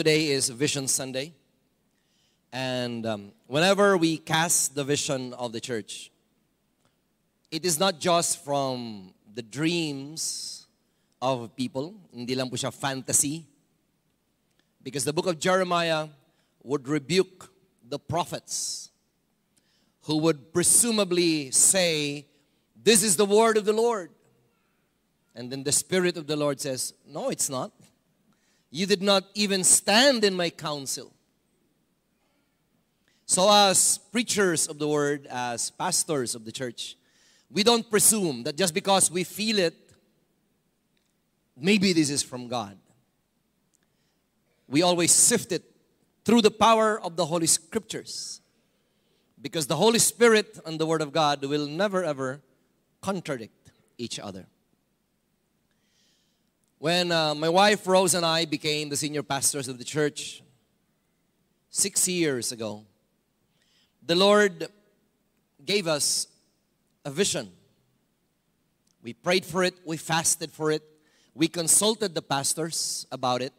today is Vision Sunday. And um, whenever we cast the vision of the church, it is not just from the dreams of people, hindi lang po siya fantasy. Because the book of Jeremiah would rebuke the prophets who would presumably say, This is the word of the Lord. And then the Spirit of the Lord says, No, it's not. You did not even stand in my counsel. So, as preachers of the word, as pastors of the church, we don't presume that just because we feel it, maybe this is from God. We always sift it through the power of the Holy Scriptures. Because the Holy Spirit and the Word of God will never ever contradict each other. When uh, my wife Rose and I became the senior pastors of the church six years ago, the Lord gave us a vision. We prayed for it, we fasted for it, we consulted the pastors about it,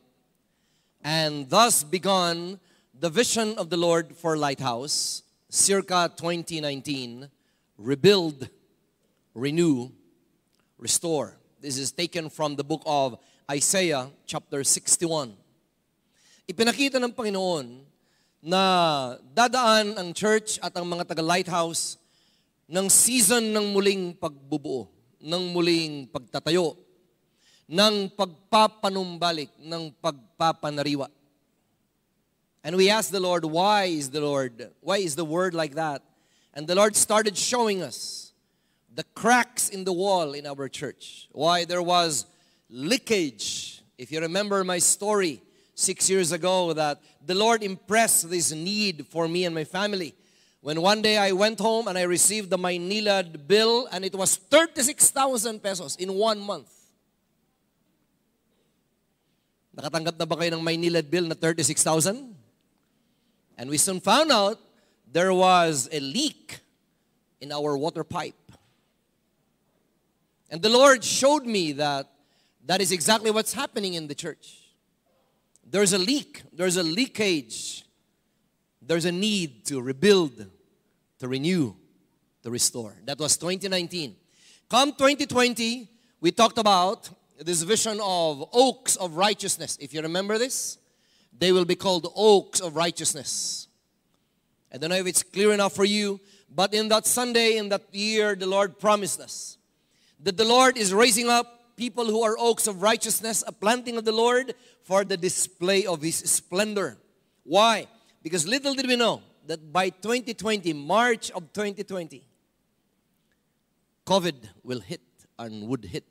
and thus begun the vision of the Lord for Lighthouse, circa 2019 rebuild, renew, restore. This is taken from the book of Isaiah, chapter 61. Ipinakita ng Panginoon na dadaan ang church at ang mga taga-lighthouse ng season ng muling pagbubuo, ng muling pagtatayo, ng pagpapanumbalik, ng pagpapanariwa. And we asked the Lord, why is the Lord, why is the word like that? And the Lord started showing us the cracks in the wall in our church. Why there was leakage. If you remember my story six years ago, that the Lord impressed this need for me and my family. When one day I went home and I received the Maynilad bill, and it was 36,000 pesos in one month. Nakatanggap na ba kayo ng Maynilad bill na 36,000? And we soon found out there was a leak in our water pipe. And the Lord showed me that that is exactly what's happening in the church. There's a leak, there's a leakage, there's a need to rebuild, to renew, to restore. That was 2019. Come 2020, we talked about this vision of oaks of righteousness. If you remember this, they will be called oaks of righteousness. I don't know if it's clear enough for you, but in that Sunday, in that year, the Lord promised us that the Lord is raising up people who are oaks of righteousness, a planting of the Lord for the display of His splendor. Why? Because little did we know that by 2020, March of 2020, COVID will hit and would hit.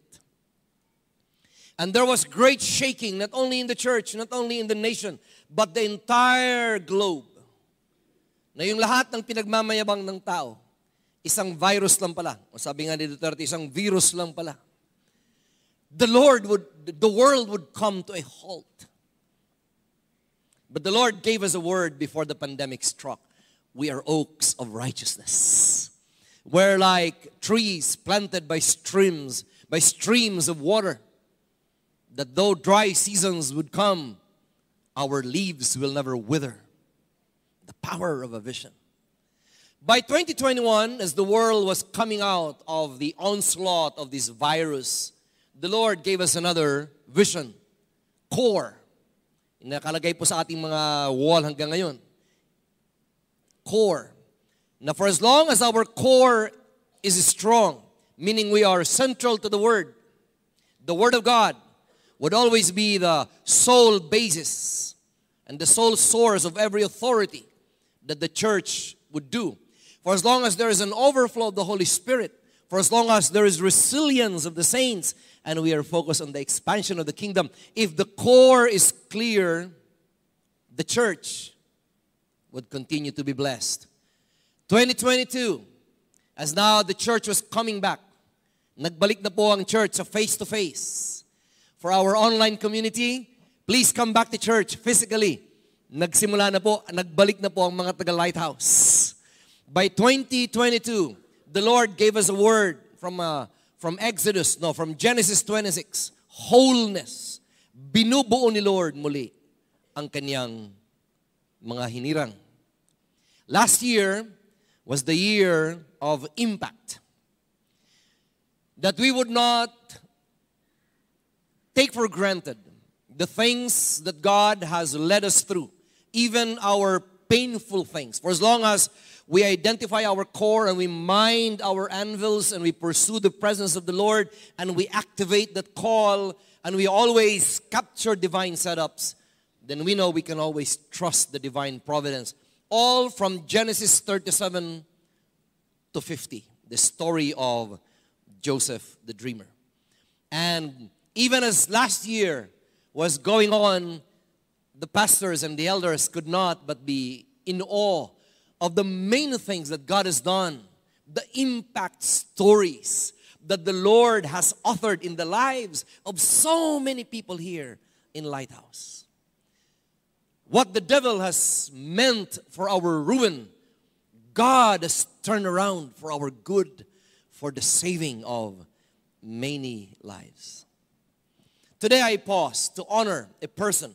And there was great shaking, not only in the church, not only in the nation, but the entire globe. Na yung lahat ng pinagmamayabang ng tao, isang virus lang pala. O sabi nga ni Duterte, isang virus lang pala. The Lord would, the world would come to a halt. But the Lord gave us a word before the pandemic struck. We are oaks of righteousness. We're like trees planted by streams, by streams of water. That though dry seasons would come, our leaves will never wither. The power of a vision. By 2021, as the world was coming out of the onslaught of this virus, the Lord gave us another vision. Core. Nakalagay po sa ating mga wall hanggang ngayon. Core. Now, for as long as our core is strong, meaning we are central to the Word, the Word of God would always be the sole basis and the sole source of every authority that the church would do. For as long as there is an overflow of the Holy Spirit, for as long as there is resilience of the saints, and we are focused on the expansion of the kingdom, if the core is clear, the church would continue to be blessed. 2022, as now the church was coming back, nagbalik na po ang church sa face-to-face. For our online community, please come back to church physically. Nagsimula na po, nagbalik na po ang mga taga-lighthouse. By 2022, the Lord gave us a word from, uh, from Exodus, no, from Genesis 26. Wholeness. Binubuo ni Lord muli ang kanyang mga hinirang. Last year was the year of impact. That we would not take for granted the things that God has led us through, even our painful things. For as long as we identify our core and we mind our anvils and we pursue the presence of the Lord and we activate that call and we always capture divine setups, then we know we can always trust the divine providence. All from Genesis 37 to 50, the story of Joseph the dreamer. And even as last year was going on, the pastors and the elders could not but be in awe of the main things that God has done, the impact stories that the Lord has authored in the lives of so many people here in Lighthouse. What the devil has meant for our ruin, God has turned around for our good, for the saving of many lives. Today I pause to honor a person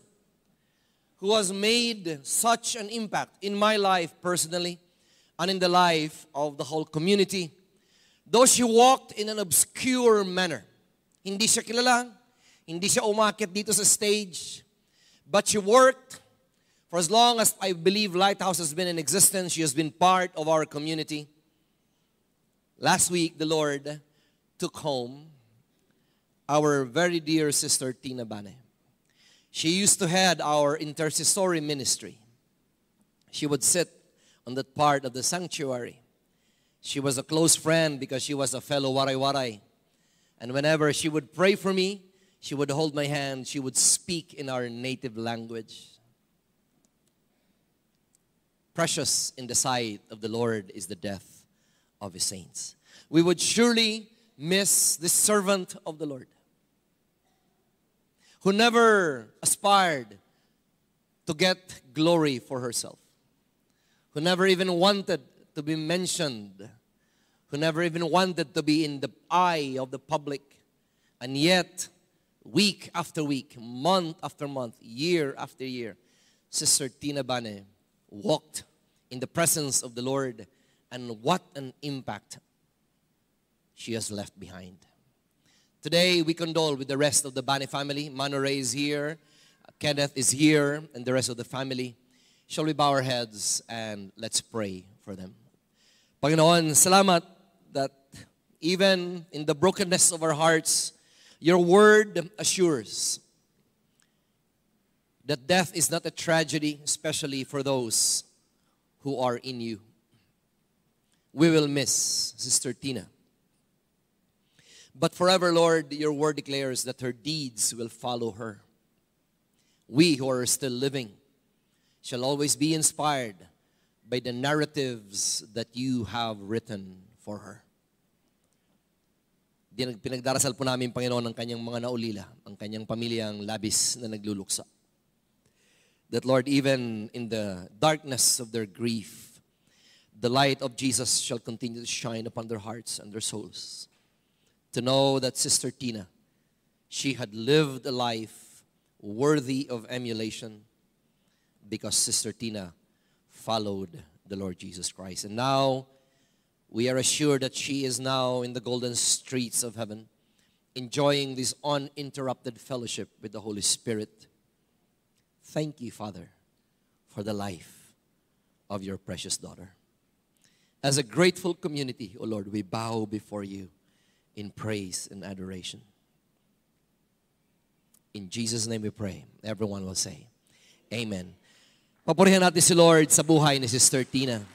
who has made such an impact in my life personally and in the life of the whole community. Though she walked in an obscure manner. Hindi siya kilala, hindi siya umakit dito sa stage, but she worked for as long as I believe Lighthouse has been in existence, she has been part of our community. Last week, the Lord took home our very dear sister Tina Bane. She used to head our intercessory ministry. She would sit on that part of the sanctuary. She was a close friend because she was a fellow waray waray. And whenever she would pray for me, she would hold my hand, she would speak in our native language. Precious in the sight of the Lord is the death of his saints. We would surely miss the servant of the Lord who never aspired to get glory for herself, who never even wanted to be mentioned, who never even wanted to be in the eye of the public, and yet, week after week, month after month, year after year, Sister Tina Bane walked in the presence of the Lord, and what an impact she has left behind. Today, we condole with the rest of the Bani family. Manore is here, Kenneth is here, and the rest of the family. Shall we bow our heads and let's pray for them? Panginoon, salamat that even in the brokenness of our hearts, your word assures that death is not a tragedy, especially for those who are in you. We will miss Sister Tina. But forever, Lord, your word declares that her deeds will follow her. We who are still living shall always be inspired by the narratives that you have written for her. Pinagdarasal po namin, Panginoon, ang kanyang mga naulila, ang kanyang pamilyang labis na nagluluksa. That, Lord, even in the darkness of their grief, the light of Jesus shall continue to shine upon their hearts and their souls to know that Sister Tina, she had lived a life worthy of emulation because Sister Tina followed the Lord Jesus Christ. And now we are assured that she is now in the golden streets of heaven, enjoying this uninterrupted fellowship with the Holy Spirit. Thank you, Father, for the life of your precious daughter. As a grateful community, O oh Lord, we bow before you in praise and adoration. In Jesus' name we pray. Everyone will say, Amen. Papurihan natin si Lord sa buhay ni Sister Tina.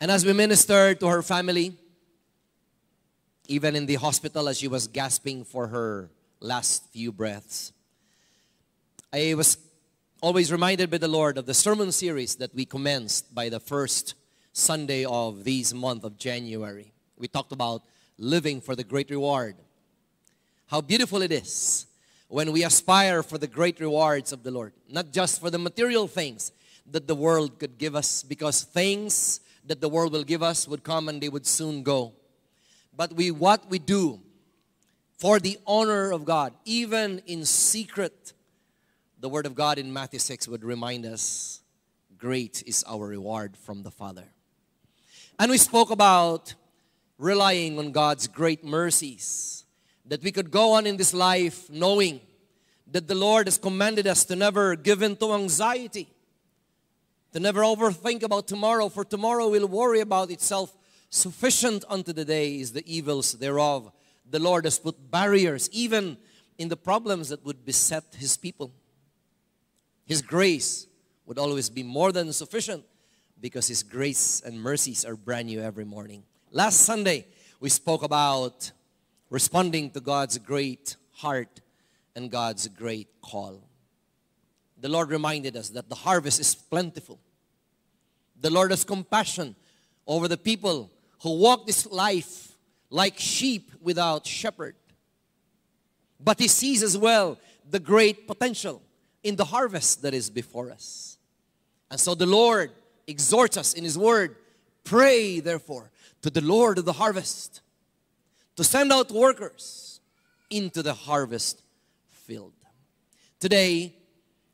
And as we minister to her family, even in the hospital as she was gasping for her last few breaths, I was always reminded by the Lord of the sermon series that we commenced by the first Sunday of this month of January. We talked about living for the great reward. How beautiful it is when we aspire for the great rewards of the Lord, not just for the material things that the world could give us, because things that the world will give us would come and they would soon go. But we what we do for the honor of God, even in secret, the Word of God in Matthew 6 would remind us great is our reward from the Father. And we spoke about relying on God's great mercies, that we could go on in this life knowing that the Lord has commanded us to never give in to anxiety, to never overthink about tomorrow, for tomorrow will worry about itself. Sufficient unto the day is the evils thereof. The Lord has put barriers even in the problems that would beset His people. His grace would always be more than sufficient because His grace and mercies are brand new every morning. Last Sunday, we spoke about responding to God's great heart and God's great call. The Lord reminded us that the harvest is plentiful. The Lord has compassion over the people who walk this life like sheep without shepherd. But He sees as well the great potential in the harvest that is before us. And so the Lord exhorts us in His Word pray, therefore, to the Lord of the harvest to send out workers into the harvest field. Today,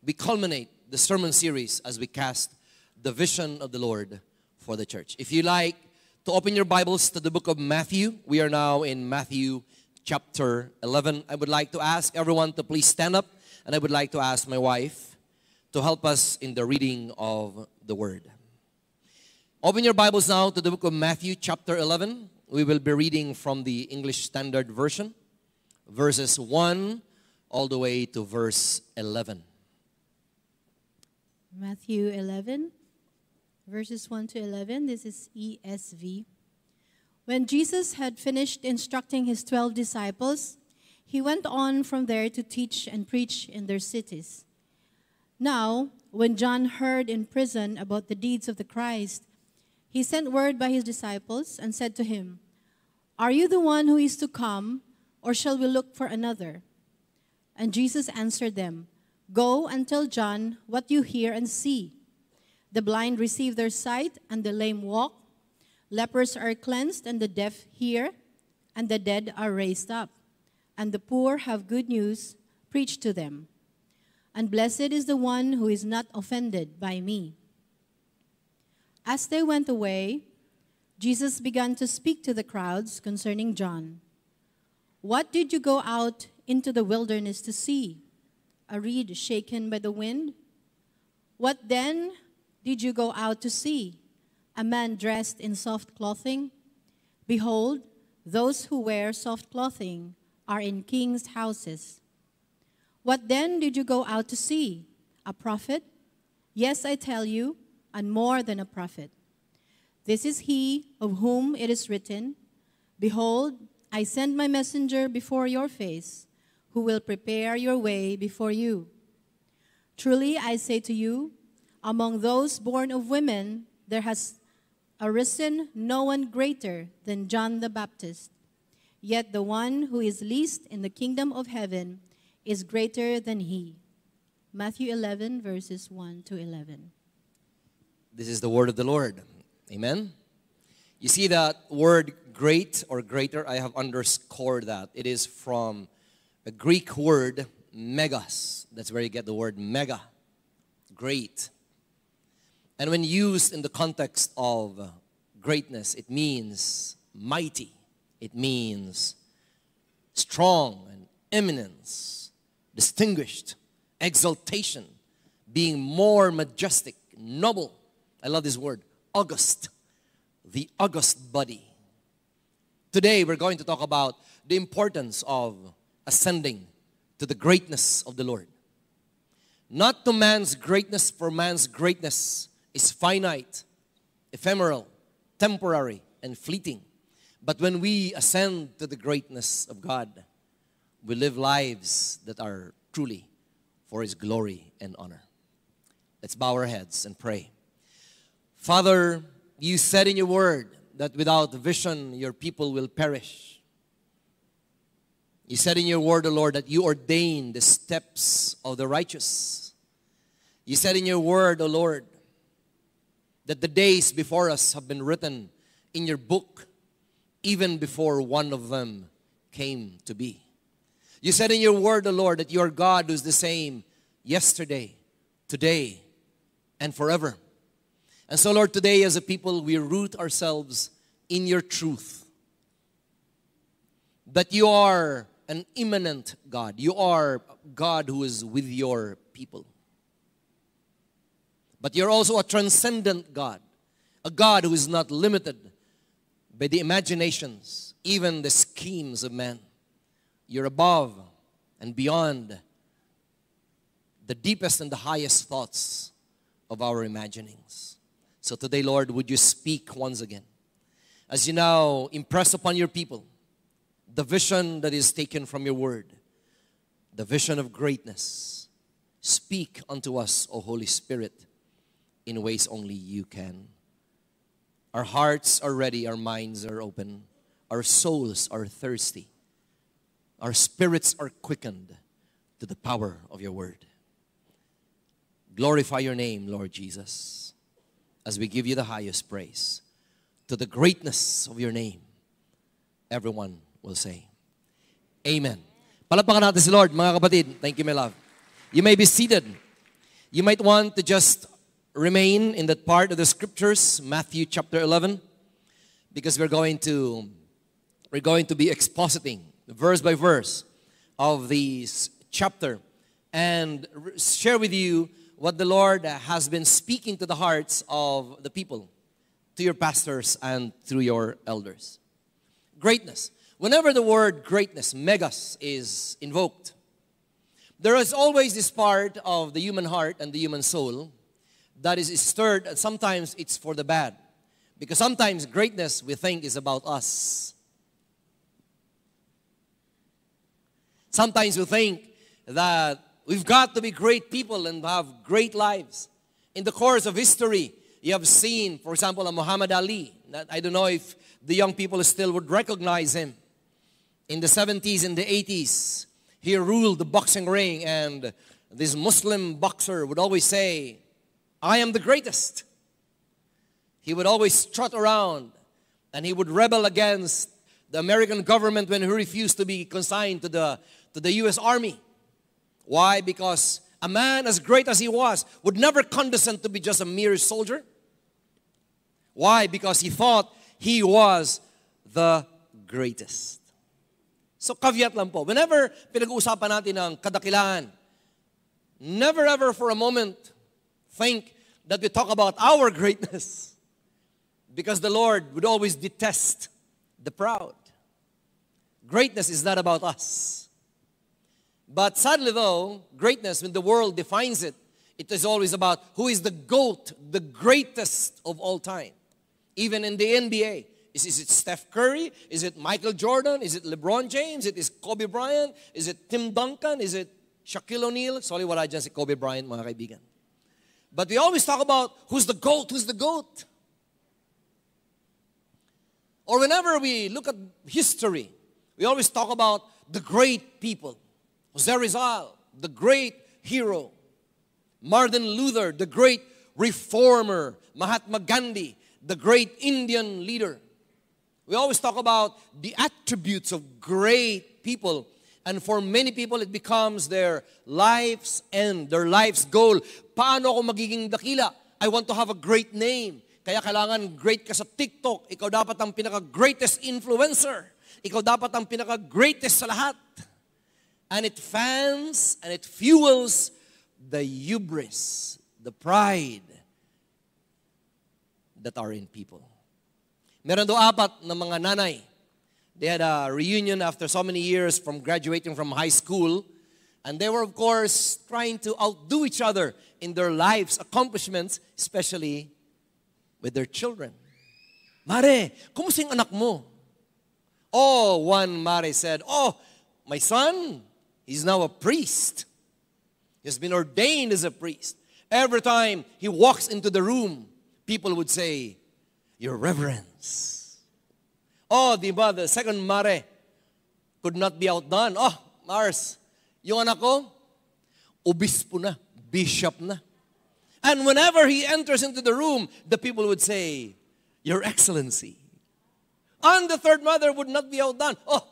we culminate the sermon series as we cast the vision of the Lord for the church. If you like to open your Bibles to the book of Matthew, we are now in Matthew chapter 11. I would like to ask everyone to please stand up, and I would like to ask my wife to help us in the reading of the word. Open your Bibles now to the book of Matthew, chapter 11. We will be reading from the English Standard Version, verses 1 all the way to verse 11. Matthew 11, verses 1 to 11. This is ESV. When Jesus had finished instructing his twelve disciples, he went on from there to teach and preach in their cities. Now, when John heard in prison about the deeds of the Christ, he sent word by his disciples and said to him, Are you the one who is to come, or shall we look for another? And Jesus answered them, Go and tell John what you hear and see. The blind receive their sight, and the lame walk. Lepers are cleansed, and the deaf hear, and the dead are raised up. And the poor have good news preached to them. And blessed is the one who is not offended by me. As they went away, Jesus began to speak to the crowds concerning John. What did you go out into the wilderness to see? A reed shaken by the wind? What then did you go out to see? A man dressed in soft clothing? Behold, those who wear soft clothing are in kings' houses. What then did you go out to see? A prophet? Yes, I tell you and more than a prophet. This is he of whom it is written, Behold, I send my messenger before your face, who will prepare your way before you. Truly I say to you, among those born of women, there has arisen no one greater than John the Baptist. Yet the one who is least in the kingdom of heaven is greater than he. Matthew 11, verses 1 to 11. This is the word of the Lord. Amen. You see that word great or greater, I have underscored that. It is from a Greek word, megas. That's where you get the word mega, great. And when used in the context of greatness, it means mighty, it means strong and eminence, distinguished, exaltation, being more majestic, noble I love this word, august. The august body. Today we're going to talk about the importance of ascending to the greatness of the Lord. Not to man's greatness, for man's greatness is finite, ephemeral, temporary, and fleeting. But when we ascend to the greatness of God, we live lives that are truly for His glory and honor. Let's bow our heads and pray. Father, you said in your word that without vision, your people will perish. You said in your word, O Lord, that you ordain the steps of the righteous. You said in your word, O Lord, that the days before us have been written in your book, even before one of them came to be. You said in your word, O Lord, that your God is the same yesterday, today, and forever. And so, Lord, today as a people, we root ourselves in your truth. That you are an immanent God. You are God who is with your people. But you're also a transcendent God, a God who is not limited by the imaginations, even the schemes of men. You're above and beyond the deepest and the highest thoughts of our imaginings. So today, Lord, would you speak once again? As you now impress upon your people the vision that is taken from your word, the vision of greatness. Speak unto us, O Holy Spirit, in ways only you can. Our hearts are ready, our minds are open, our souls are thirsty, our spirits are quickened to the power of your word. Glorify your name, Lord Jesus, as we give you the highest praise. To the greatness of your name, everyone will say, Amen. Palapakan natin si Lord, mga kapatid. Thank you, my love. You may be seated. You might want to just remain in that part of the scriptures, Matthew chapter 11, because we're going to we're going to be expositing verse by verse of this chapter and share with you what the Lord has been speaking to the hearts of the people, to your pastors and through your elders. Greatness. Whenever the word greatness, megas, is invoked, there is always this part of the human heart and the human soul that is stirred, and sometimes it's for the bad. Because sometimes greatness we think is about us. Sometimes we think that we've got to be great people and have great lives. In the course of history, you have seen, for example, a Muhammad Ali. I don't know if the young people still would recognize him. In the 70s and the 80s, he ruled the boxing ring, and this Muslim boxer would always say, I am the greatest. He would always strut around and he would rebel against the American government when he refused to be consigned to the, to the US Army. Why? Because a man as great as he was would never condescend to be just a mere soldier. Why? Because he thought he was the greatest. So caveat lang po, whenever pinag-uusapan natin ang kadakilaan, never ever for a moment think that we talk about our greatness because the Lord would always detest the proud. Greatness is not about us. But sadly, though, greatness, when the world defines it, it is always about who is the GOAT, the greatest of all time. Even in the NBA, is, is it Steph Curry? Is it Michael Jordan? Is it LeBron James? Is it Kobe Bryant? Is it Tim Duncan? Is it Shaquille O'Neal? Sorry, wala dyan si Kobe Bryant, mga kaibigan. But we always talk about who's the GOAT, who's the GOAT. Or whenever we look at history, we always talk about the great people. Jose Rizal, the great hero. Martin Luther, the great reformer. Mahatma Gandhi, the great Indian leader. We always talk about the attributes of great people And for many people, it becomes their life's end, their life's goal. Paano ako magiging dakila? I want to have a great name. Kaya kailangan great ka sa TikTok. Ikaw dapat ang pinaka-greatest influencer. Ikaw dapat ang pinaka-greatest sa lahat. And it fans and it fuels the hubris, the pride that are in people. Meron do apat na mga nanay they had a reunion after so many years from graduating from high school. And they were, of course, trying to outdo each other in their lives' accomplishments, especially with their children. Mare, kumusta anak mo? Oh, one Mare said, Oh, my son, he's now a priest. He's been ordained as a priest. Every time he walks into the room, people would say, Your Reverence. Oh, di ba, the second mare could not be outdone. Oh, Mars, yung anak ko, obispo na, bishop na. And whenever he enters into the room, the people would say, Your Excellency. And the third mother would not be outdone. Oh,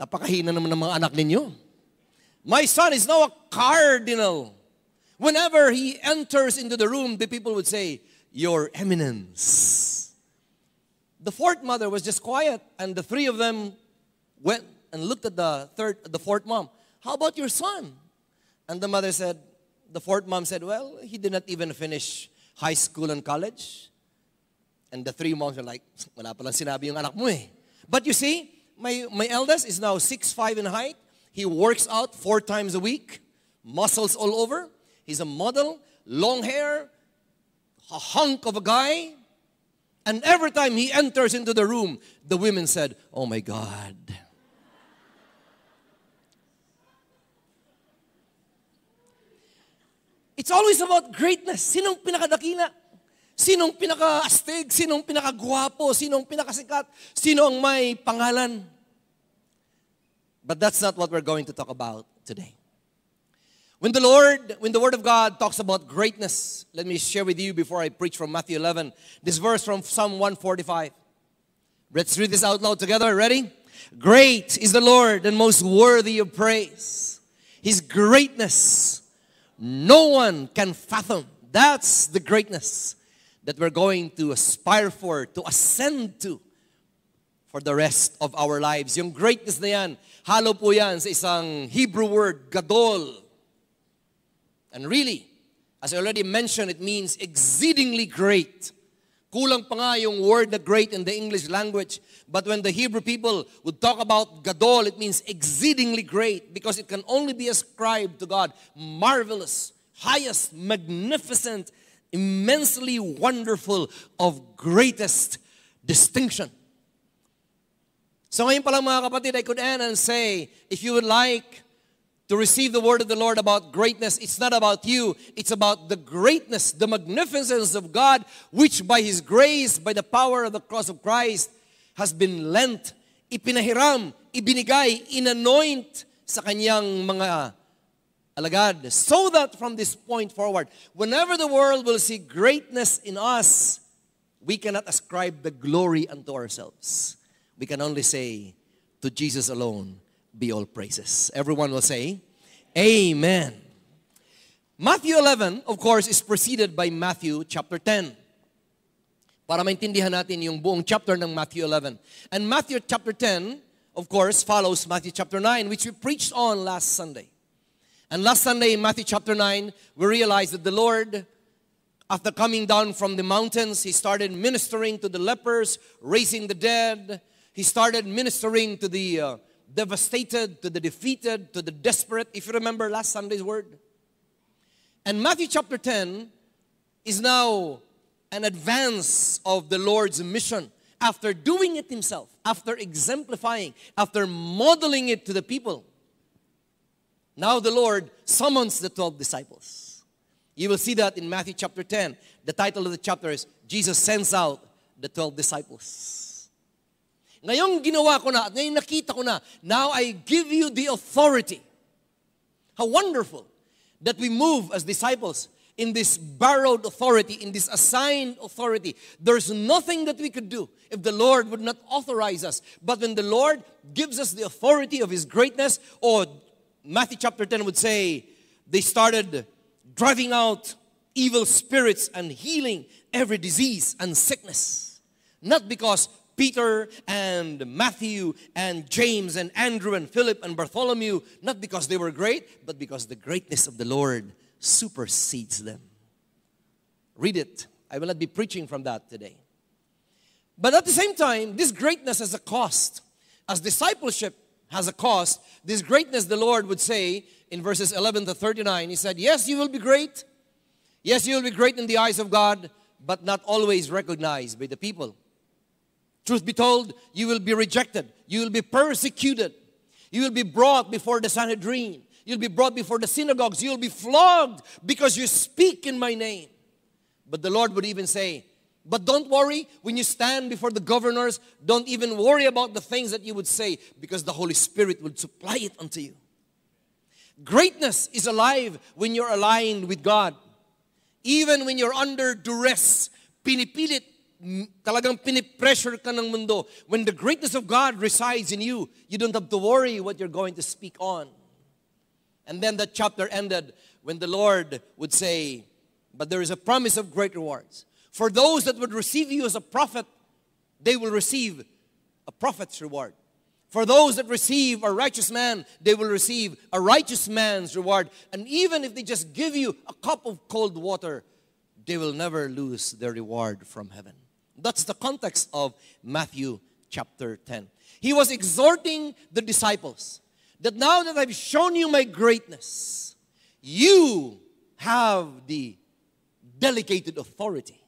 napakahina naman ng mga anak ninyo. My son is now a cardinal. Whenever he enters into the room, the people would say, Your Eminence. The fourth mother was just quiet, and the three of them went and looked at the third, the fourth mom. How about your son? And the mother said, the fourth mom said, Well, he did not even finish high school and college. And the three moms are like, wala palang sinabi yung anak mo eh. But you see, my, my eldest is now six five in height. He works out four times a week, muscles all over. He's a model, long hair, a hunk of a guy. And every time he enters into the room, the women said, Oh my God. It's always about greatness. Sinong pinakadakila? Sinong pinaka-astig? Sinong pinaka-gwapo? Sinong pinakasikat? Sino ang may pangalan? But that's not what we're going to talk about today. When the Lord, when the Word of God talks about greatness, let me share with you before I preach from Matthew 11, this verse from Psalm 145. Let's read this out loud together. Ready? Great is the Lord and most worthy of praise. His greatness no one can fathom. That's the greatness that we're going to aspire for, to ascend to for the rest of our lives. Yung greatness na yan, halo po yan sa isang Hebrew word, gadol. And really, as I already mentioned, it means exceedingly great. Kulang pa nga yung word na great in the English language. But when the Hebrew people would talk about gadol, it means exceedingly great because it can only be ascribed to God. Marvelous, highest, magnificent, immensely wonderful, of greatest distinction. So ngayon pa lang mga kapatid, I could end and say, if you would like to receive the word of the Lord about greatness, it's not about you. It's about the greatness, the magnificence of God, which by His grace, by the power of the cross of Christ, has been lent, ipinahiram, ibinigay, inanoint sa kanyang mga alagad. So that from this point forward, whenever the world will see greatness in us, we cannot ascribe the glory unto ourselves. We can only say, to Jesus alone be all praises. Everyone will say, Amen. Matthew 11, of course, is preceded by Matthew chapter 10. Para maintindihan natin yung buong chapter ng Matthew 11. And Matthew chapter 10, of course, follows Matthew chapter 9, which we preached on last Sunday. And last Sunday in Matthew chapter 9, we realized that the Lord, after coming down from the mountains, He started ministering to the lepers, raising the dead. He started ministering to the uh, devastated, to the defeated, to the desperate, if you remember last Sunday's word. And Matthew chapter 10 is now an advance of the Lord's mission. After doing it himself, after exemplifying, after modeling it to the people, now the Lord summons the 12 disciples. You will see that in Matthew chapter 10. The title of the chapter is Jesus sends out the 12 disciples. Ngayong ginawa ko na at ngayong nakita ko na, now I give you the authority. How wonderful that we move as disciples in this borrowed authority, in this assigned authority. There's nothing that we could do if the Lord would not authorize us. But when the Lord gives us the authority of His greatness, or Matthew chapter 10 would say, they started driving out evil spirits and healing every disease and sickness. Not because Peter and Matthew and James and Andrew and Philip and Bartholomew, not because they were great, but because the greatness of the Lord supersedes them. Read it. I will not be preaching from that today. But at the same time, this greatness has a cost. As discipleship has a cost, this greatness, the Lord would say in verses 11 to 39, He said, Yes, you will be great. Yes, you will be great in the eyes of God, but not always recognized by the people. Truth be told, you will be rejected. You will be persecuted. You will be brought before the Sanhedrin. You'll be brought before the synagogues. You'll be flogged because you speak in my name. But the Lord would even say, but don't worry when you stand before the governors, don't even worry about the things that you would say because the Holy Spirit will supply it unto you. Greatness is alive when you're aligned with God. Even when you're under duress, pinipilit talagang pinipressure ka ng mundo. When the greatness of God resides in you, you don't have to worry what you're going to speak on. And then the chapter ended when the Lord would say, But there is a promise of great rewards. For those that would receive you as a prophet, they will receive a prophet's reward. For those that receive a righteous man, they will receive a righteous man's reward. And even if they just give you a cup of cold water, they will never lose their reward from heaven. That's the context of Matthew chapter 10. He was exhorting the disciples that now that I've shown you my greatness, you have the delegated authority.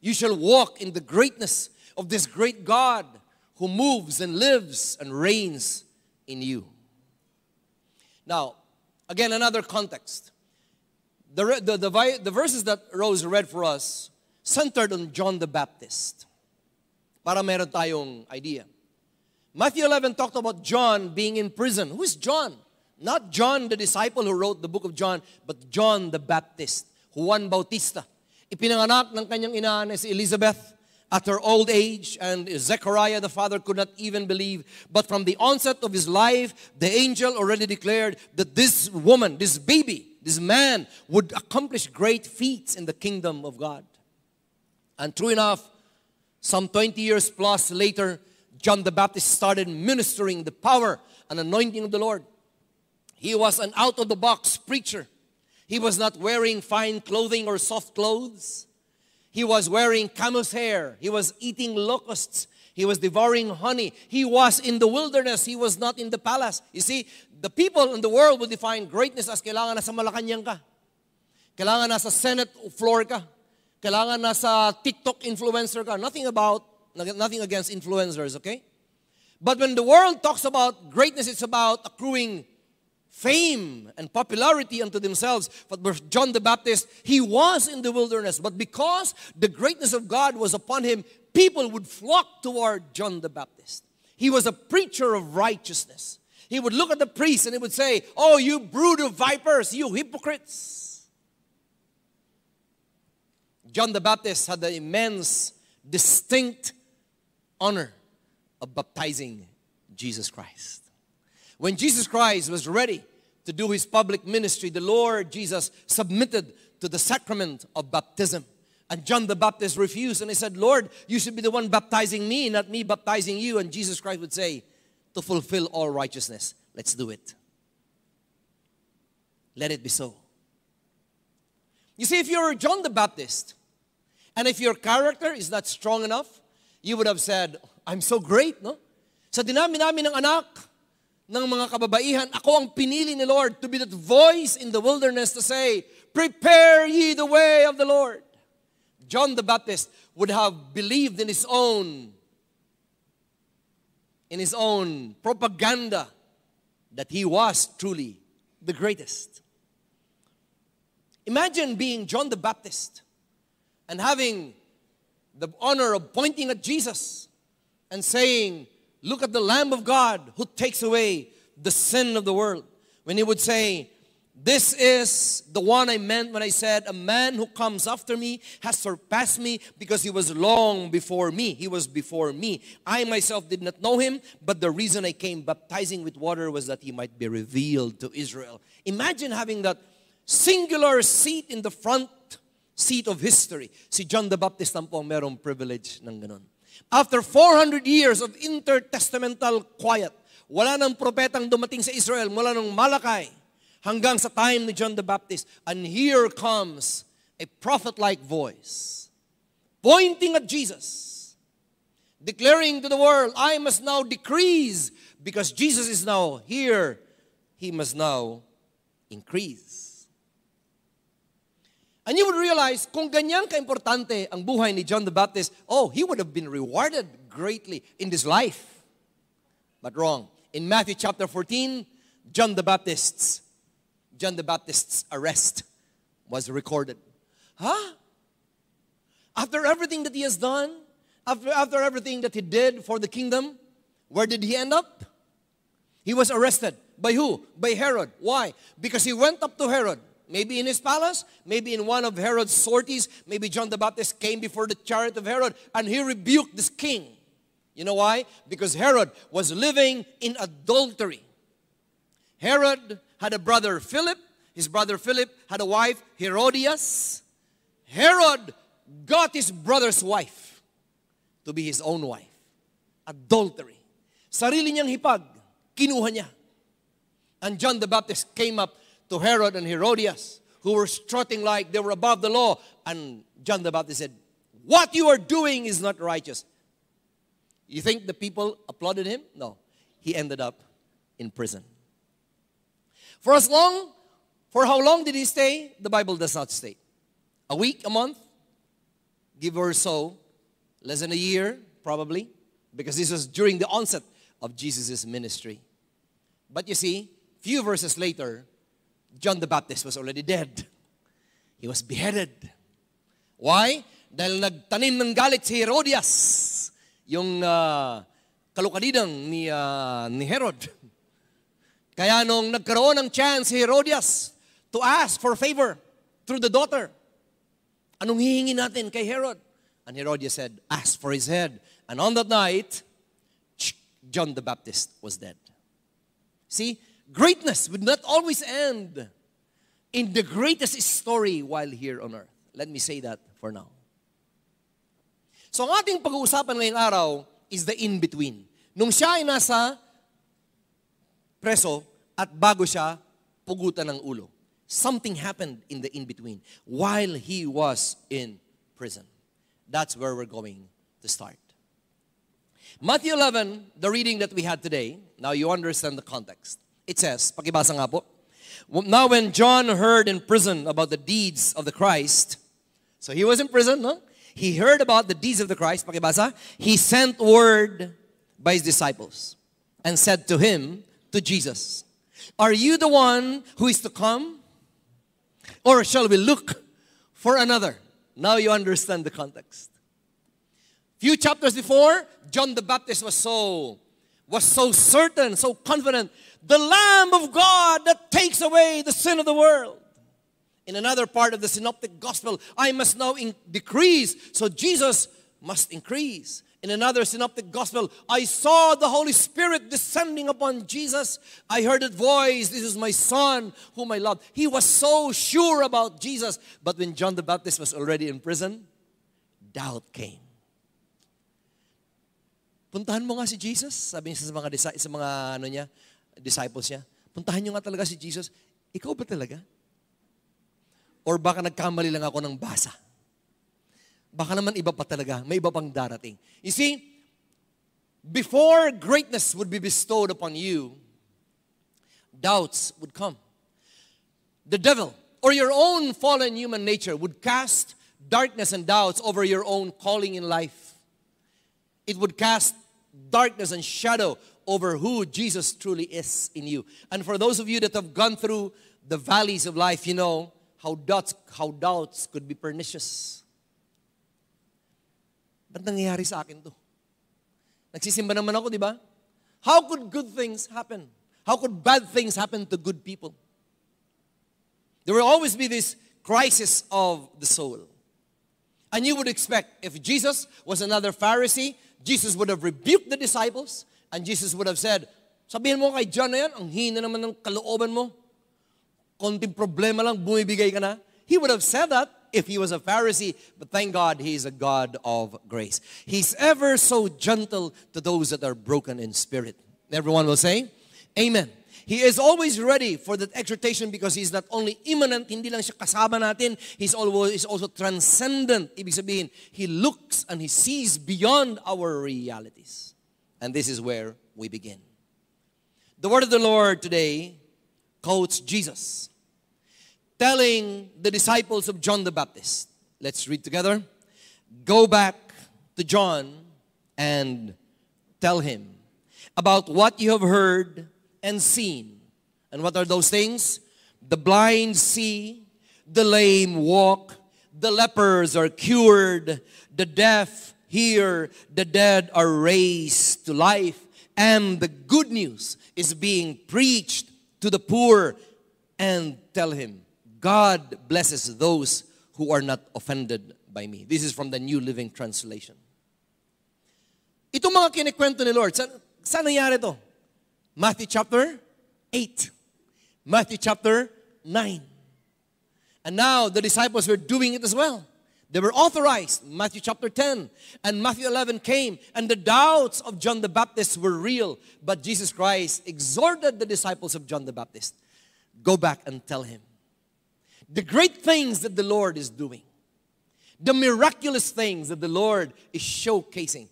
You shall walk in the greatness of this great God who moves and lives and reigns in you. Now, again, another context. The, the, the, the verses that Rose read for us centered on John the Baptist. Para meron tayong idea. Matthew 11 talked about John being in prison. Who is John? Not John the disciple who wrote the book of John, but John the Baptist, Juan Bautista. Ipinanganak ng kanyang ina na si Elizabeth at her old age, and Zechariah the father could not even believe. But from the onset of his life, the angel already declared that this woman, this baby, this man would accomplish great feats in the kingdom of God. And true enough, some 20 years plus later, John the Baptist started ministering the power and anointing of the Lord. He was an out of the box preacher. He was not wearing fine clothing or soft clothes. He was wearing camel's hair. He was eating locusts. He was devouring honey. He was in the wilderness. He was not in the palace. You see, the people in the world would define greatness as kailangan nasa Malacanang ka. Kailangan nasa Senate floor ka. Kailangan nasa TikTok influencer ka. Nothing about, nothing against influencers, okay? But when the world talks about greatness, it's about accruing fame and popularity unto themselves. But with John the Baptist, he was in the wilderness. But because the greatness of God was upon him, people would flock toward John the Baptist. He was a preacher of righteousness. He would look at the priests and he would say, Oh, you brood of vipers, you hypocrites. John the Baptist had the immense, distinct honor of baptizing Jesus Christ. When Jesus Christ was ready to do his public ministry, the Lord Jesus submitted to the sacrament of baptism. And John the Baptist refused and he said, Lord, you should be the one baptizing me, not me baptizing you. And Jesus Christ would say, To fulfill all righteousness, let's do it. Let it be so. You see, if you're John the Baptist, and if your character is not strong enough, you would have said, I'm so great, no? Sa dinami namin ng anak, ng mga kababaihan, ako ang pinili ni Lord to be that voice in the wilderness to say, Prepare ye the way of the Lord. John the Baptist would have believed in his own in his own propaganda that he was truly the greatest. Imagine being John the Baptist and having the honor of pointing at Jesus and saying, Look at the Lamb of God who takes away the sin of the world. When he would say, This is the one I meant when I said, A man who comes after me has surpassed me because he was long before me. He was before me. I myself did not know him, but the reason I came baptizing with water was that he might be revealed to Israel. Imagine having that singular seat in the front seat of history. Si John the Baptist ang po merong privilege ng ganun. After 400 years of intertestamental quiet, wala nang propetang dumating sa Israel mula nung Malakay hanggang sa time ni John the Baptist. And here comes a prophet-like voice pointing at Jesus, declaring to the world, I must now decrease because Jesus is now here. He must now increase. And you would realize, kung ganyan ka-importante ang buhay ni John the Baptist, oh, he would have been rewarded greatly in this life. But wrong. In Matthew chapter 14, John the Baptist's John the Baptist's arrest was recorded. Huh? After everything that he has done, after, after everything that he did for the kingdom, where did he end up? He was arrested. By who? By Herod. Why? Because he went up to Herod Maybe in his palace, maybe in one of Herod's sorties, maybe John the Baptist came before the chariot of Herod and he rebuked this king. You know why? Because Herod was living in adultery. Herod had a brother Philip. His brother Philip had a wife, Herodias. Herod got his brother's wife to be his own wife. Adultery. Sarili niyang hipag, kinuha niya. And John the Baptist came up to Herod and Herodias, who were strutting like they were above the law. And John the Baptist said, What you are doing is not righteous. You think the people applauded him? No. He ended up in prison. For as long, for how long did he stay? The Bible does not state. A week, a month, give or so, less than a year, probably, because this was during the onset of Jesus' ministry. But you see, few verses later, John the Baptist was already dead. He was beheaded. Why? Dahil nagtanim ng galit si Herodias, yung uh, kalukadidang ni, uh, ni Herod. Kaya nung nagkaroon ng chance si Herodias to ask for favor through the daughter, anong hihingi natin kay Herod? And Herodias said, ask for his head. And on that night, John the Baptist was dead. See, greatness would not always end in the greatest story while here on earth. Let me say that for now. So ang ating pag-uusapan ngayong araw is the in-between. Nung siya ay nasa preso at bago siya pugutan ng ulo. Something happened in the in-between while he was in prison. That's where we're going to start. Matthew 11, the reading that we had today, now you understand the context. It says, pakibasa nga po, Now when John heard in prison about the deeds of the Christ, so he was in prison, no? He heard about the deeds of the Christ, pakibasa, he sent word by his disciples and said to him, to Jesus, Are you the one who is to come? Or shall we look for another? Now you understand the context. Few chapters before, John the Baptist was so was so certain, so confident, the Lamb of God that takes away the sin of the world. In another part of the synoptic gospel, I must now in- decrease, so Jesus must increase. In another synoptic gospel, I saw the Holy Spirit descending upon Jesus. I heard a voice, This is my Son whom I love. He was so sure about Jesus. But when John the Baptist was already in prison, doubt came. Puntahan mo nga si Jesus, sabi niya sa mga, sa mga ano niya, disciples niya. Puntahan niyo nga talaga si Jesus. Ikaw ba talaga? Or baka nagkamali lang ako ng basa. Baka naman iba pa talaga. May iba pang darating. You see, before greatness would be bestowed upon you, doubts would come. The devil or your own fallen human nature would cast darkness and doubts over your own calling in life. It would cast darkness and shadow over who Jesus truly is in you. And for those of you that have gone through the valleys of life, you know how doubts, how doubts could be pernicious. Ba't nangyayari sa akin to? Nagsisimba naman ako, di ba? How could good things happen? How could bad things happen to good people? There will always be this crisis of the soul. And you would expect if Jesus was another Pharisee, Jesus would have rebuked the disciples and Jesus would have said, sabihin mo kay John na yan, ang hina naman ng kalooban mo. Konting problema lang, bumibigay ka na. He would have said that if he was a Pharisee, but thank God he's a God of grace. He's ever so gentle to those that are broken in spirit. Everyone will say, Amen. He is always ready for that exhortation because He's not only immanent, hindi lang siya kasama natin, He's always also transcendent. Ibig sabihin, He looks and He sees beyond our realities. And this is where we begin. The word of the Lord today quotes Jesus telling the disciples of John the Baptist. Let's read together. Go back to John and tell him about what you have heard and seen. And what are those things? The blind see, the lame walk, the lepers are cured, the deaf hear, the dead are raised to life, and the good news is being preached to the poor. And tell him, God blesses those who are not offended by me. This is from the New Living Translation. Ito mga kinikwento ni Lord, saan, saan nangyari? Matthew chapter 8. Matthew chapter 9. And now the disciples were doing it as well. They were authorized. Matthew chapter 10 and Matthew 11 came, and the doubts of John the Baptist were real. But Jesus Christ exhorted the disciples of John the Baptist go back and tell him the great things that the Lord is doing, the miraculous things that the Lord is showcasing.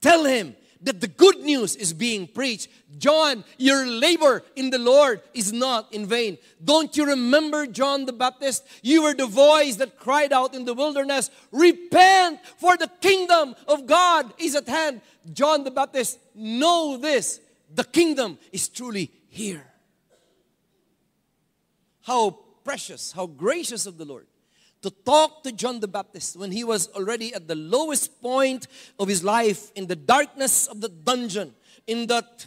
Tell him that the good news is being preached. John, your labor in the Lord is not in vain. Don't you remember John the Baptist? You were the voice that cried out in the wilderness, Repent, for the kingdom of God is at hand. John the Baptist, know this the kingdom is truly here. How precious, how gracious of the Lord to talk to John the Baptist when he was already at the lowest point of his life in the darkness of the dungeon, in that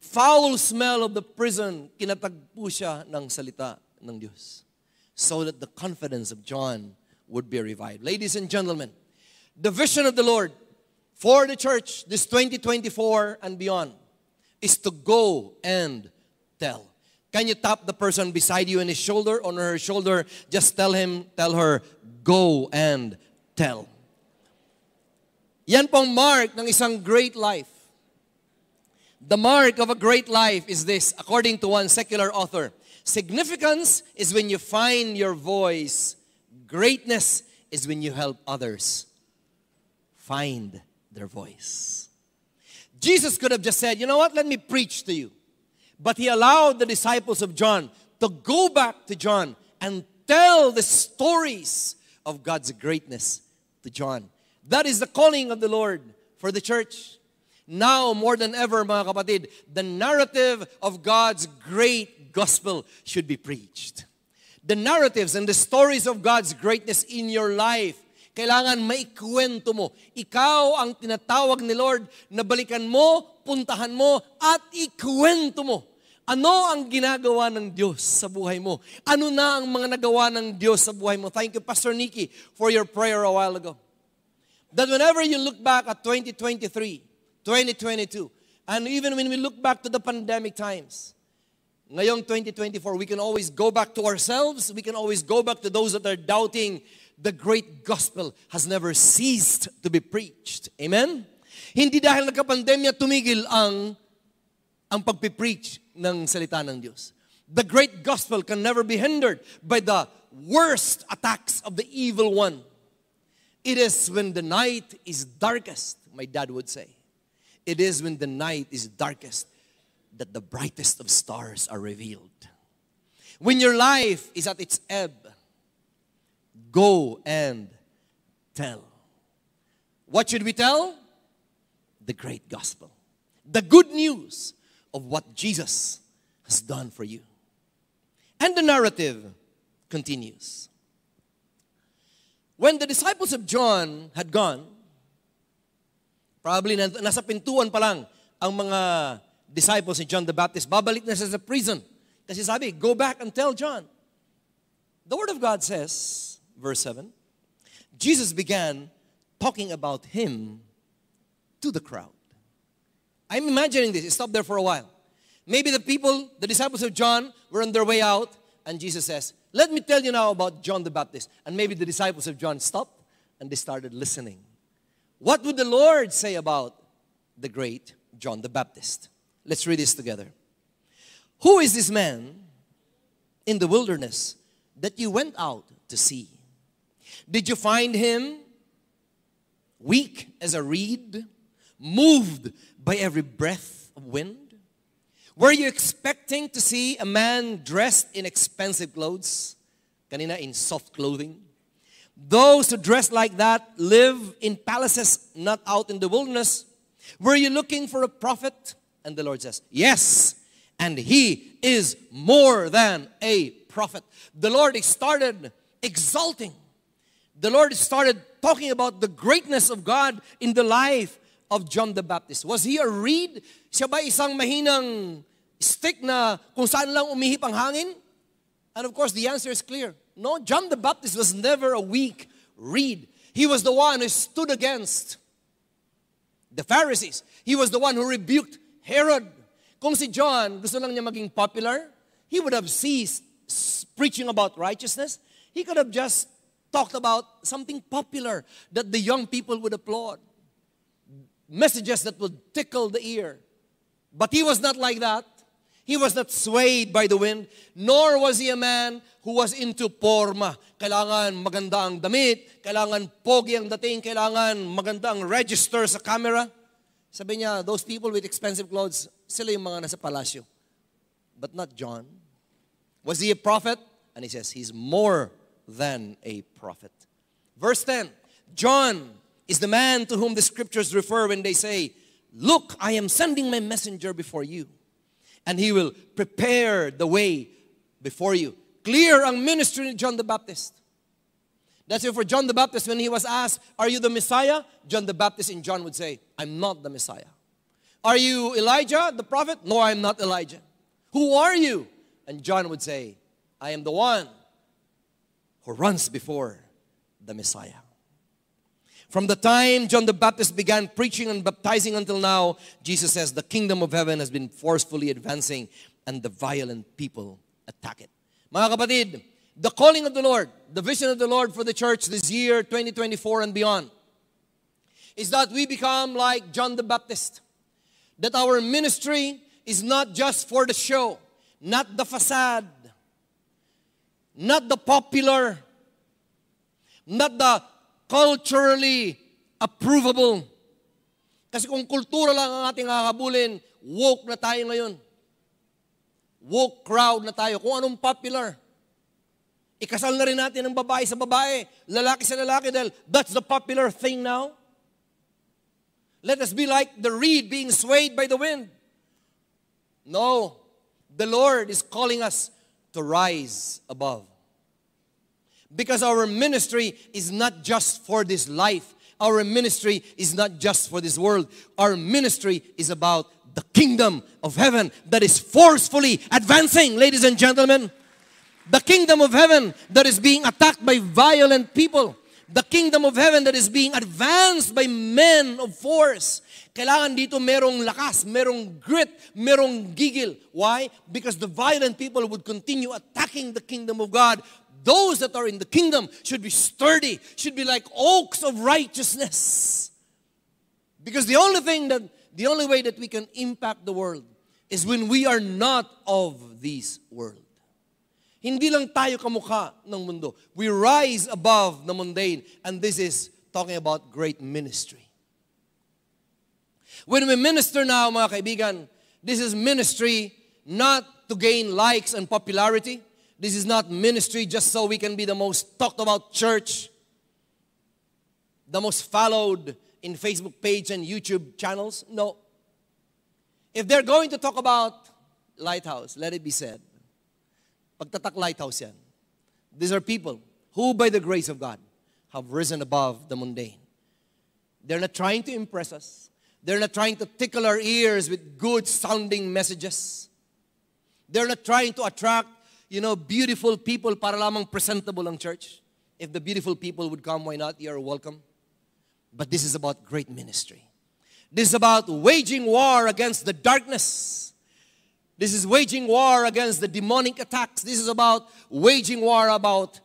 foul smell of the prison, kinatagpo siya ng salita ng Diyos. So that the confidence of John would be revived. Ladies and gentlemen, the vision of the Lord for the church this 2024 and beyond is to go and tell. Can you tap the person beside you in his shoulder, on her shoulder? Just tell him, tell her, go and tell. Yan pong mark ng isang great life. The mark of a great life is this, according to one secular author. Significance is when you find your voice. Greatness is when you help others find their voice. Jesus could have just said, you know what, let me preach to you. But he allowed the disciples of John to go back to John and tell the stories of God's greatness to John. That is the calling of the Lord for the church. Now, more than ever, mga kapatid, the narrative of God's great gospel should be preached. The narratives and the stories of God's greatness in your life kailangan maikwento mo. Ikaw ang tinatawag ni Lord na balikan mo, puntahan mo, at ikwento mo. Ano ang ginagawa ng Diyos sa buhay mo? Ano na ang mga nagawa ng Diyos sa buhay mo? Thank you, Pastor Nikki, for your prayer a while ago. That whenever you look back at 2023, 2022, and even when we look back to the pandemic times, ngayong 2024, we can always go back to ourselves. We can always go back to those that are doubting the great gospel has never ceased to be preached. Amen? Hindi dahil nagka-pandemya tumigil ang ang pagpipreach ng salita ng Diyos. The great gospel can never be hindered by the worst attacks of the evil one. It is when the night is darkest, my dad would say. It is when the night is darkest that the brightest of stars are revealed. When your life is at its ebb, go and tell. What should we tell? The great gospel. The good news of what Jesus has done for you. And the narrative continues. When the disciples of John had gone, probably nasa pintuan pa lang ang mga disciples ni John the Baptist, babalik na sa prison. Kasi sabi, go back and tell John. The Word of God says, verse 7, Jesus began talking about him to the crowd. I'm imagining this. Stop there for a while. Maybe the people, the disciples of John, were on their way out, and Jesus says, Let me tell you now about John the Baptist. And maybe the disciples of John stopped and they started listening. What would the Lord say about the great John the Baptist? Let's read this together. Who is this man in the wilderness that you went out to see? Did you find him weak as a reed, moved by every breath of wind? Were you expecting to see a man dressed in expensive clothes? Kanina, in soft clothing. Those who dress like that live in palaces, not out in the wilderness. Were you looking for a prophet? And the Lord says, Yes, and he is more than a prophet. The Lord started exalting. The Lord started talking about the greatness of God in the life of John the Baptist? Was he a reed? Siya ba isang mahinang stick na kung saan lang umihip ang hangin? And of course, the answer is clear. No, John the Baptist was never a weak reed. He was the one who stood against the Pharisees. He was the one who rebuked Herod. Kung si John gusto lang niya maging popular, he would have ceased preaching about righteousness. He could have just talked about something popular that the young people would applaud. Messages that would tickle the ear. But he was not like that. He was not swayed by the wind, nor was he a man who was into forma. Kailangan maganda ang damit, kailangan pogi ang dating, kailangan maganda ang register sa camera. Sabi niya, those people with expensive clothes, sila yung mga nasa palasyo. But not John. Was he a prophet? And he says, he's more than a prophet. Verse 10 John is the man to whom the scriptures refer when they say, Look, I am sending my messenger before you, and he will prepare the way before you. Clear ang ministry ni John the Baptist. That's why for John the Baptist, when he was asked, Are you the Messiah? John the Baptist in John would say, I'm not the Messiah. Are you Elijah, the prophet? No, I'm not Elijah. Who are you? And John would say, I am the one who runs before the Messiah. From the time John the Baptist began preaching and baptizing until now, Jesus says the kingdom of heaven has been forcefully advancing and the violent people attack it. Mga kapatid, the calling of the Lord, the vision of the Lord for the church this year, 2024 and beyond, is that we become like John the Baptist. That our ministry is not just for the show, not the facade, not the popular, not the culturally approvable. Kasi kung kultura lang ang ating kakabulin, woke na tayo ngayon. Woke crowd na tayo. Kung anong popular. Ikasal na rin natin ang babae sa babae, lalaki sa lalaki dahil that's the popular thing now. Let us be like the reed being swayed by the wind. No, the Lord is calling us to rise above. Because our ministry is not just for this life. Our ministry is not just for this world. Our ministry is about the kingdom of heaven that is forcefully advancing, ladies and gentlemen. The kingdom of heaven that is being attacked by violent people. The kingdom of heaven that is being advanced by men of force. Kailangan dito merong lakas, merong grit, merong gigil. Why? Because the violent people would continue attacking the kingdom of God. Those that are in the kingdom should be sturdy, should be like oaks of righteousness. Because the only thing that, the only way that we can impact the world is when we are not of this world. Hindi lang tayo kamukha ng mundo. We rise above the mundane. And this is talking about great ministry. When we minister now, mga kaibigan, this is ministry not to gain likes and popularity. This is not ministry just so we can be the most talked about church, the most followed in Facebook page and YouTube channels. No. If they're going to talk about Lighthouse, let it be said. Pagtatak Lighthouse yan. These are people who, by the grace of God, have risen above the mundane. They're not trying to impress us. They're not trying to tickle our ears with good sounding messages. They're not trying to attract, you know, beautiful people para lamang presentable ang church. If the beautiful people would come, why not? You're welcome. But this is about great ministry. This is about waging war against the darkness. This is waging war against the demonic attacks. This is about waging war about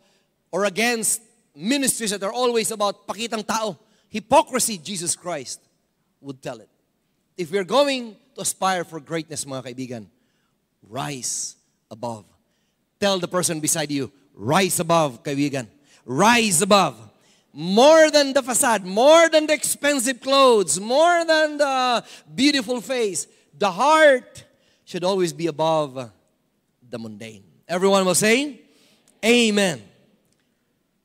or against ministries that are always about pakitang tao. Hypocrisy, Jesus Christ would tell it. If we're going to aspire for greatness, mga kaibigan, rise above. Tell the person beside you, rise above, kaibigan. Rise above. More than the facade, more than the expensive clothes, more than the beautiful face. The heart should always be above the mundane. Everyone will say, Amen.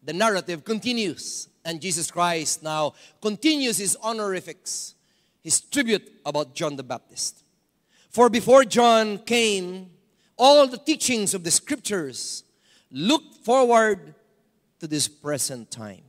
The narrative continues, and Jesus Christ now continues his honorifics, his tribute about John the Baptist. For before John came, all the teachings of the scriptures looked forward to this present time.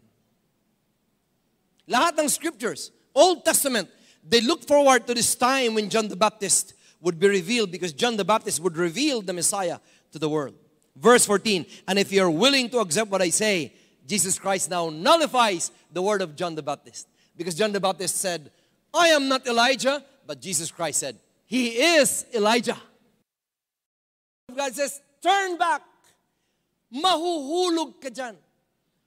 Lahat ng scriptures, Old Testament, they look forward to this time when John the Baptist would be revealed because John the Baptist would reveal the Messiah to the world. Verse 14, and if you're willing to accept what I say, Jesus Christ now nullifies the word of John the Baptist. Because John the Baptist said, I am not Elijah, but Jesus Christ said, he is Elijah. God says, turn back. Mahuhulog ka dyan.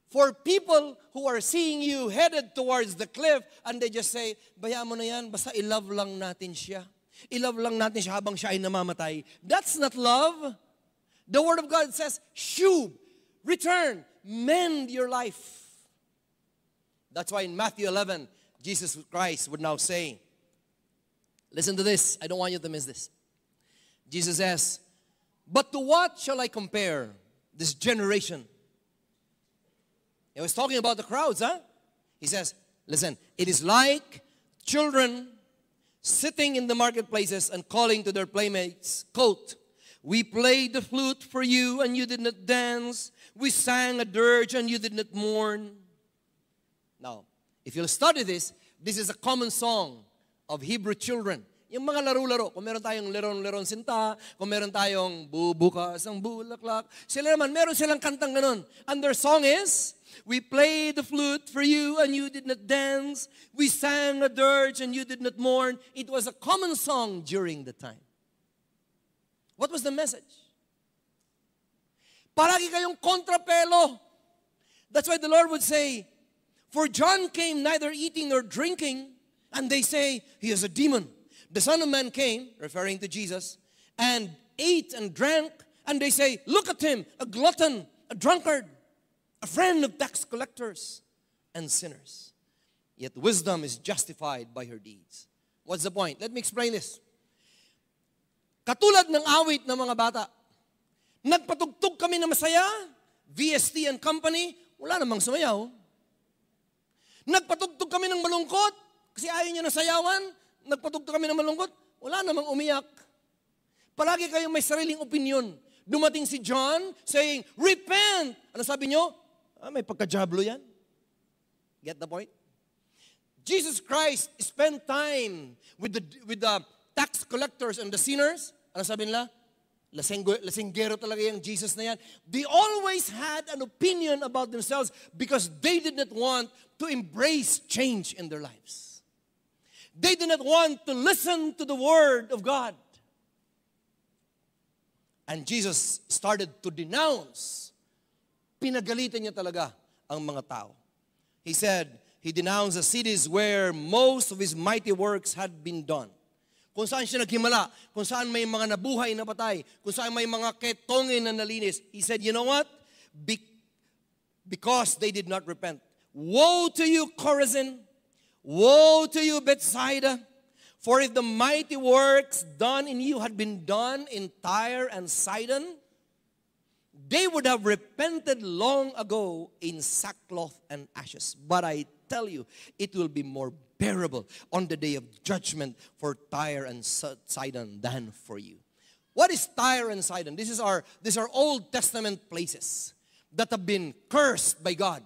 For people who are seeing you headed towards the cliff and they just say, mo na yan, basta i-love lang natin siya. I-love lang natin siya habang siya ay namamatay. That's not love. The Word of God says, shub, return, mend your life. That's why in Matthew 11, Jesus Christ would now say, listen to this, I don't want you to miss this. Jesus says, but to what shall I compare this generation? He was talking about the crowds, huh? He says, listen, it is like children sitting in the marketplaces and calling to their playmates, quote, we played the flute for you and you did not dance. We sang a dirge and you did not mourn. Now, if you'll study this, this is a common song of Hebrew children. Yung mga laro-laro, kung meron tayong leron-leron sinta, kung meron tayong bubukas ang bulaklak, sila naman, meron silang kantang ganun. And their song is, We played the flute for you and you did not dance. We sang a dirge and you did not mourn. It was a common song during the time. What was the message? Palagi kayong kontrapelo. That's why the Lord would say, For John came neither eating nor drinking, and they say, He is a demon. The Son of Man came, referring to Jesus, and ate and drank, and they say, Look at him, a glutton, a drunkard, a friend of tax collectors and sinners. Yet wisdom is justified by her deeds. What's the point? Let me explain this. Katulad ng awit ng mga bata, nagpatugtog kami na masaya, VST and company, wala namang sumayaw. Nagpatugtog kami ng malungkot, kasi ayaw niya na sayawan, nagpatugtog kami ng malungkot, wala namang umiyak. Palagi kayong may sariling opinion. Dumating si John saying, Repent! Ano sabi niyo? Ah, may pagka-jablo yan. Get the point? Jesus Christ spent time with the, with the tax collectors and the sinners. Ano sabi nila? Lasenggo, lasenggero talaga yung Jesus na yan. They always had an opinion about themselves because they did not want to embrace change in their lives. They did not want to listen to the word of God. And Jesus started to denounce. Pinagalitan niya talaga ang mga tao. He said, he denounced the cities where most of his mighty works had been done. Kung saan siya naghimala, kung saan may mga nabuhay na patay, kung saan may mga ketongin na nalinis. He said, you know what? Be- because they did not repent. Woe to you, Chorazin! Woe to you, Bethsaida! For if the mighty works done in you had been done in Tyre and Sidon, they would have repented long ago in sackcloth and ashes. But I tell you, it will be more bearable on the day of judgment for Tyre and Sidon than for you. What is Tyre and Sidon? This is our these are Old Testament places that have been cursed by God.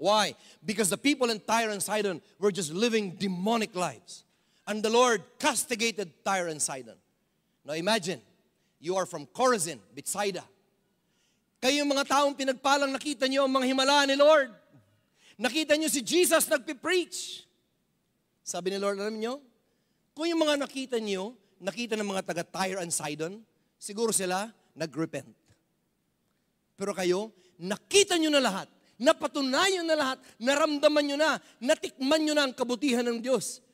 Why? Because the people in Tyre and Sidon were just living demonic lives. And the Lord castigated Tyre and Sidon. Now imagine, you are from Chorazin, Bethsaida. Kayo mga taong pinagpalang nakita niyo ang mga himala ni Lord. Nakita niyo si Jesus nagpipreach. Sabi ni Lord, alam niyo, kung yung mga nakita niyo, nakita ng mga taga Tyre and Sidon, siguro sila nagrepent. Pero kayo, nakita niyo na lahat, napatunayan na lahat, naramdaman niyo na, natikman niyo na ang kabutihan ng Diyos.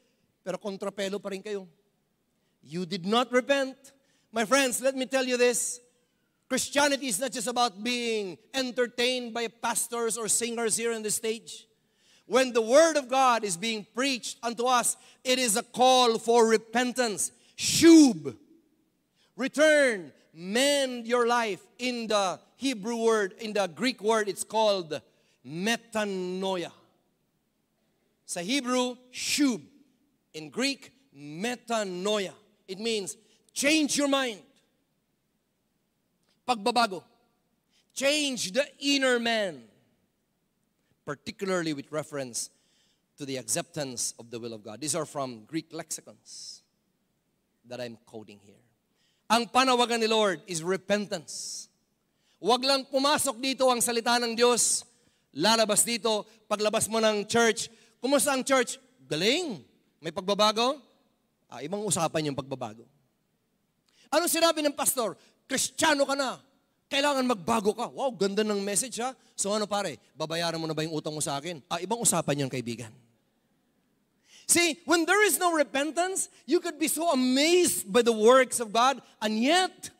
Pero kontrapelo pa rin kayo. You did not repent. My friends, let me tell you this. Christianity is not just about being entertained by pastors or singers here on the stage. When the Word of God is being preached unto us, it is a call for repentance. Shub. Return. Mend your life. In the Hebrew word, in the Greek word, it's called metanoia. Sa Hebrew, shub. In Greek, metanoia. It means change your mind. Pagbabago. Change the inner man. Particularly with reference to the acceptance of the will of God. These are from Greek lexicons that I'm quoting here. Ang panawagan ni Lord is repentance. Huwag lang pumasok dito ang salita ng Diyos. Lalabas dito, paglabas mo ng church. Kumusta ang church? Galing. May pagbabago? Ah, ibang usapan yung pagbabago. Ano sinabi ng pastor? Kristiyano ka na. Kailangan magbago ka. Wow, ganda ng message ha. So ano pare, babayaran mo na ba yung utang mo sa akin? Ah, ibang usapan yun kaibigan. See, when there is no repentance, you could be so amazed by the works of God, and yet,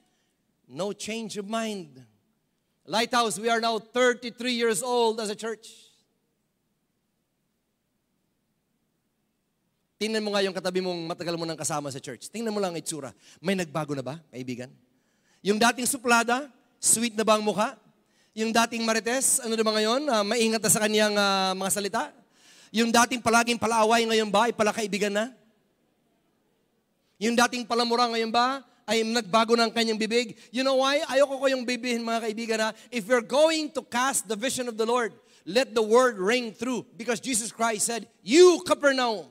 no change of mind. Lighthouse, we are now 33 years old as a church. Tingnan mo nga yung katabi mong matagal mo nang kasama sa church. Tingnan mo lang ang itsura. May nagbago na ba, kaibigan? Yung dating suplada, sweet na ba ang mukha? Yung dating marites, ano na ba ngayon? Uh, maingat na sa kaniyang uh, mga salita? Yung dating palaging palaaway ngayon ba ay palakaibigan na? Yung dating palamura ngayon ba ay nagbago ng kanyang bibig? You know why? Ayoko ko yung bibihin mga kaibigan na if you're going to cast the vision of the Lord, let the word ring through. Because Jesus Christ said, You Capernaum,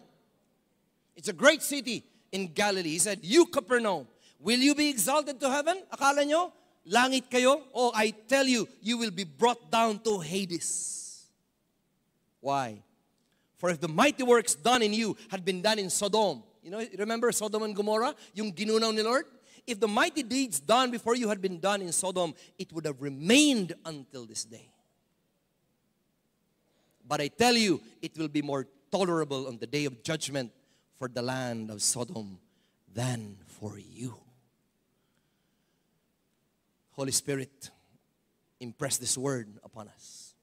It's a great city in Galilee. He said, You, Capernaum, will you be exalted to heaven? Akala nyo, langit kayo? Oh, I tell you, you will be brought down to Hades. Why? For if the mighty works done in you had been done in Sodom, you know, remember Sodom and Gomorrah? Yung ginunaw ni Lord? If the mighty deeds done before you had been done in Sodom, it would have remained until this day. But I tell you, it will be more tolerable on the day of judgment for the land of Sodom than for you. Holy Spirit, impress this word upon us.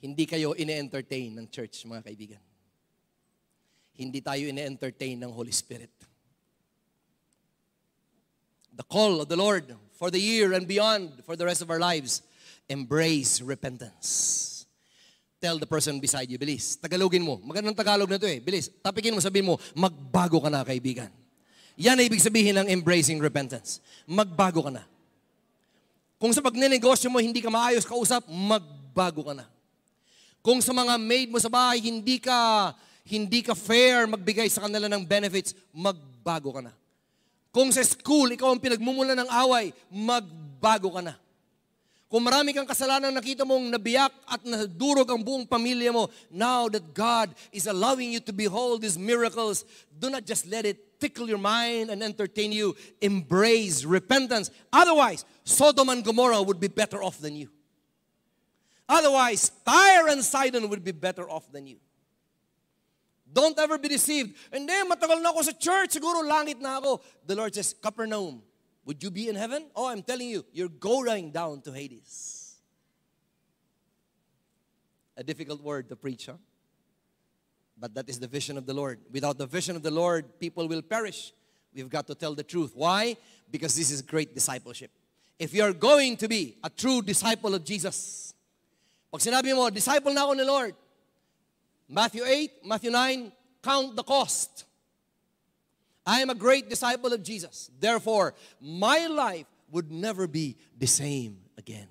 Hindi kayo ine-entertain ng church, mga kaibigan. Hindi tayo ine-entertain ng Holy Spirit. The call of the Lord for the year and beyond, for the rest of our lives, embrace repentance. Tell the person beside you, bilis. Tagalogin mo. Magandang Tagalog na to eh. Bilis. Tapikin mo, sabihin mo, magbago ka na, kaibigan. Yan ang ibig sabihin ng embracing repentance. Magbago ka na. Kung sa pagnenegosyo mo, hindi ka maayos kausap, magbago ka na. Kung sa mga maid mo sa bahay, hindi ka, hindi ka fair magbigay sa kanila ng benefits, magbago ka na. Kung sa school, ikaw ang pinagmumula ng away, magbago ka na. Kung marami kang kasalanan nakita mong nabiyak at nadurog ang buong pamilya mo, now that God is allowing you to behold these miracles, do not just let it tickle your mind and entertain you. Embrace repentance. Otherwise, Sodom and Gomorrah would be better off than you. Otherwise, Tyre and Sidon would be better off than you. Don't ever be deceived. And then, matagal na ako sa church. Siguro langit na ako. The Lord says, Capernaum, would you be in heaven? Oh, I'm telling you, you're going down to Hades. A difficult word to preach, huh? But that is the vision of the Lord. Without the vision of the Lord, people will perish. We've got to tell the truth. Why? Because this is great discipleship. If you're going to be a true disciple of Jesus, pag sinabi mo, disciple na ako ni Lord, Matthew 8, Matthew 9, count the cost. I am a great disciple of Jesus. Therefore, my life would never be the same again.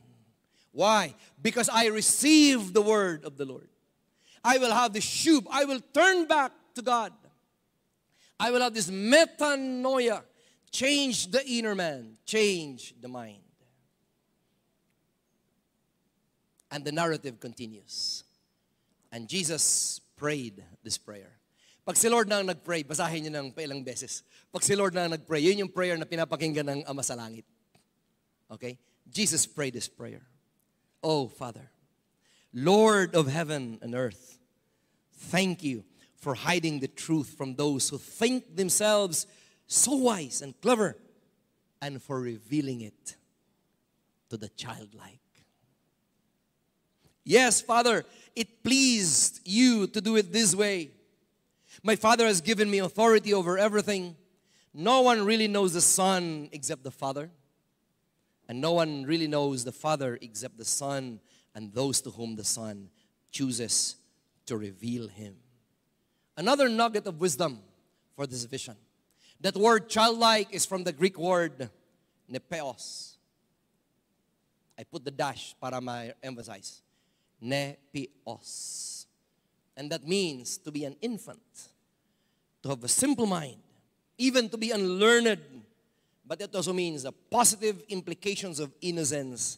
Why? Because I received the word of the Lord. I will have the shub. I will turn back to God. I will have this metanoia. Change the inner man. Change the mind. And the narrative continues. And Jesus prayed this prayer. Pag si Lord na ang nag-pray, basahin niyo ng pailang beses. Pag si Lord na ang nag-pray, yun yung prayer na pinapakinggan ng Ama sa Langit. Okay? Jesus prayed this prayer. Oh, Father, Lord of heaven and earth, thank you for hiding the truth from those who think themselves so wise and clever and for revealing it to the childlike. Yes, Father, it pleased you to do it this way my Father has given me authority over everything. No one really knows the Son except the Father. And no one really knows the Father except the Son and those to whom the Son chooses to reveal Him. Another nugget of wisdom for this vision. That word childlike is from the Greek word nepios. I put the dash para my emphasize. Nepios. And that means to be an infant, to have a simple mind, even to be unlearned. But it also means the positive implications of innocence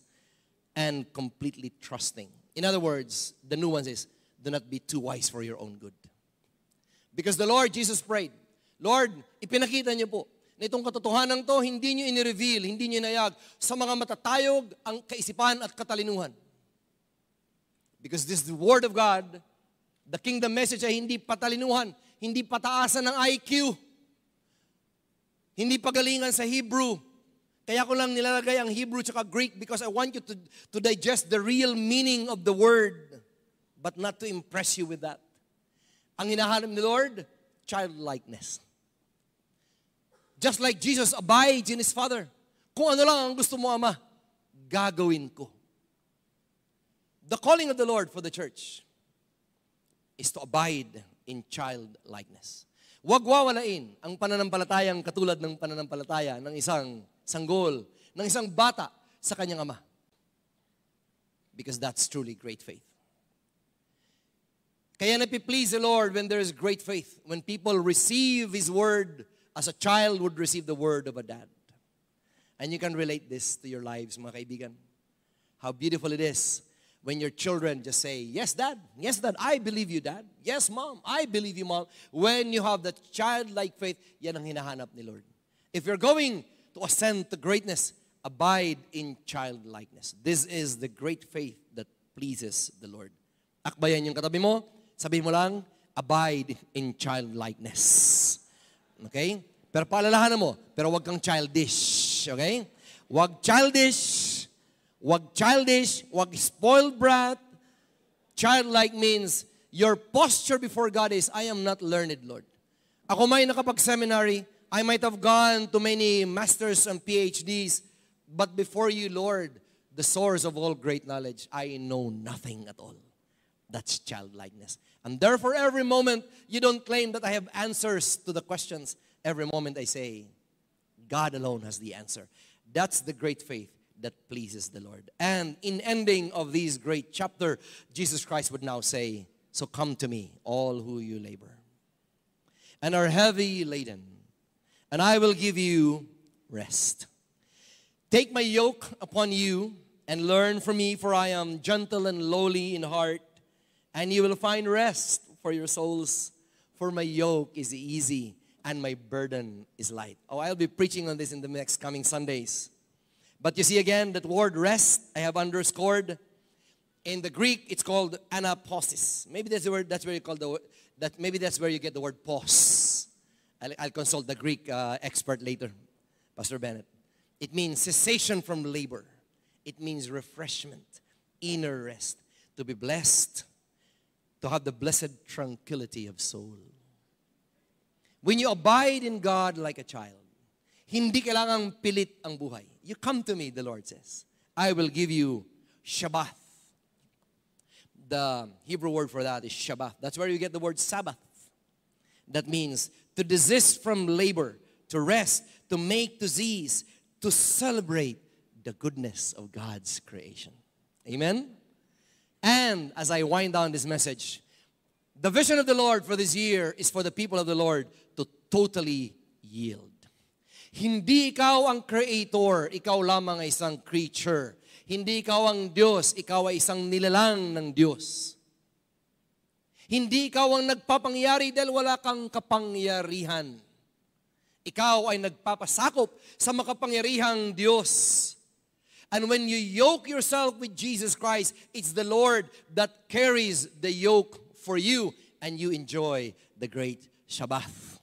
and completely trusting. In other words, the nuance is do not be too wise for your own good. Because the Lord Jesus prayed, Lord, ipinakita niyo po na itong katotohanan to, hindi niyo inireveal, hindi niyo inayag sa mga matatayog ang kaisipan at katalinuhan. Because this is the Word of God, the kingdom message ay hindi patalinuhan, hindi pataasan ng IQ, hindi pagalingan sa Hebrew. Kaya ko lang nilalagay ang Hebrew at Greek because I want you to, to digest the real meaning of the word, but not to impress you with that. Ang hinahanap ni Lord, childlikeness. Just like Jesus abides in His Father. Kung ano lang ang gusto mo, Ama, gagawin ko. The calling of the Lord for the church is to abide in childlikeness. Huwag wawalain ang pananampalatayang katulad ng pananampalataya ng isang sanggol, ng isang bata sa kanyang ama. Because that's truly great faith. Kaya napiplease the Lord when there is great faith. When people receive His word as a child would receive the word of a dad. And you can relate this to your lives, mga kaibigan. How beautiful it is when your children just say, Yes, dad. Yes, dad. I believe you, dad. Yes, mom. I believe you, mom. When you have that childlike faith, yan ang hinahanap ni Lord. If you're going to ascend to greatness, abide in childlikeness. This is the great faith that pleases the Lord. Akbayan yung katabi mo, sabihin mo lang, abide in childlikeness. Okay? Pero paalalahanan mo, pero wag kang childish. Okay? Wag childish, wag childish, wag spoiled brat. Childlike means your posture before God is, I am not learned, Lord. Ako may nakapag-seminary, I might have gone to many masters and PhDs, but before you, Lord, the source of all great knowledge, I know nothing at all. That's childlikeness. And therefore, every moment, you don't claim that I have answers to the questions. Every moment, I say, God alone has the answer. That's the great faith that pleases the Lord. And in ending of this great chapter, Jesus Christ would now say, So come to me, all who you labor and are heavy laden, and I will give you rest. Take my yoke upon you and learn from me, for I am gentle and lowly in heart, and you will find rest for your souls. For my yoke is easy and my burden is light. Oh, I'll be preaching on this in the next coming Sundays. But you see again that word rest I have underscored. In the Greek, it's called anapausis. Maybe that's the word. That's where you call the that. Maybe that's where you get the word pause. I'll, I'll consult the Greek uh, expert later, Pastor Bennett. It means cessation from labor. It means refreshment, inner rest, to be blessed, to have the blessed tranquility of soul. When you abide in God like a child, hindi kailangang pilit ang buhay. You come to me, the Lord says. I will give you Shabbat. The Hebrew word for that is Shabbat. That's where you get the word Sabbath. That means to desist from labor, to rest, to make to cease, to celebrate the goodness of God's creation. Amen? And as I wind down this message, the vision of the Lord for this year is for the people of the Lord to totally yield. Hindi ikaw ang creator, ikaw lamang ay isang creature. Hindi ikaw ang Diyos, ikaw ay isang nilalang ng Diyos. Hindi ikaw ang nagpapangyari dahil wala kang kapangyarihan. Ikaw ay nagpapasakop sa makapangyarihang Diyos. And when you yoke yourself with Jesus Christ, it's the Lord that carries the yoke for you and you enjoy the great Shabbat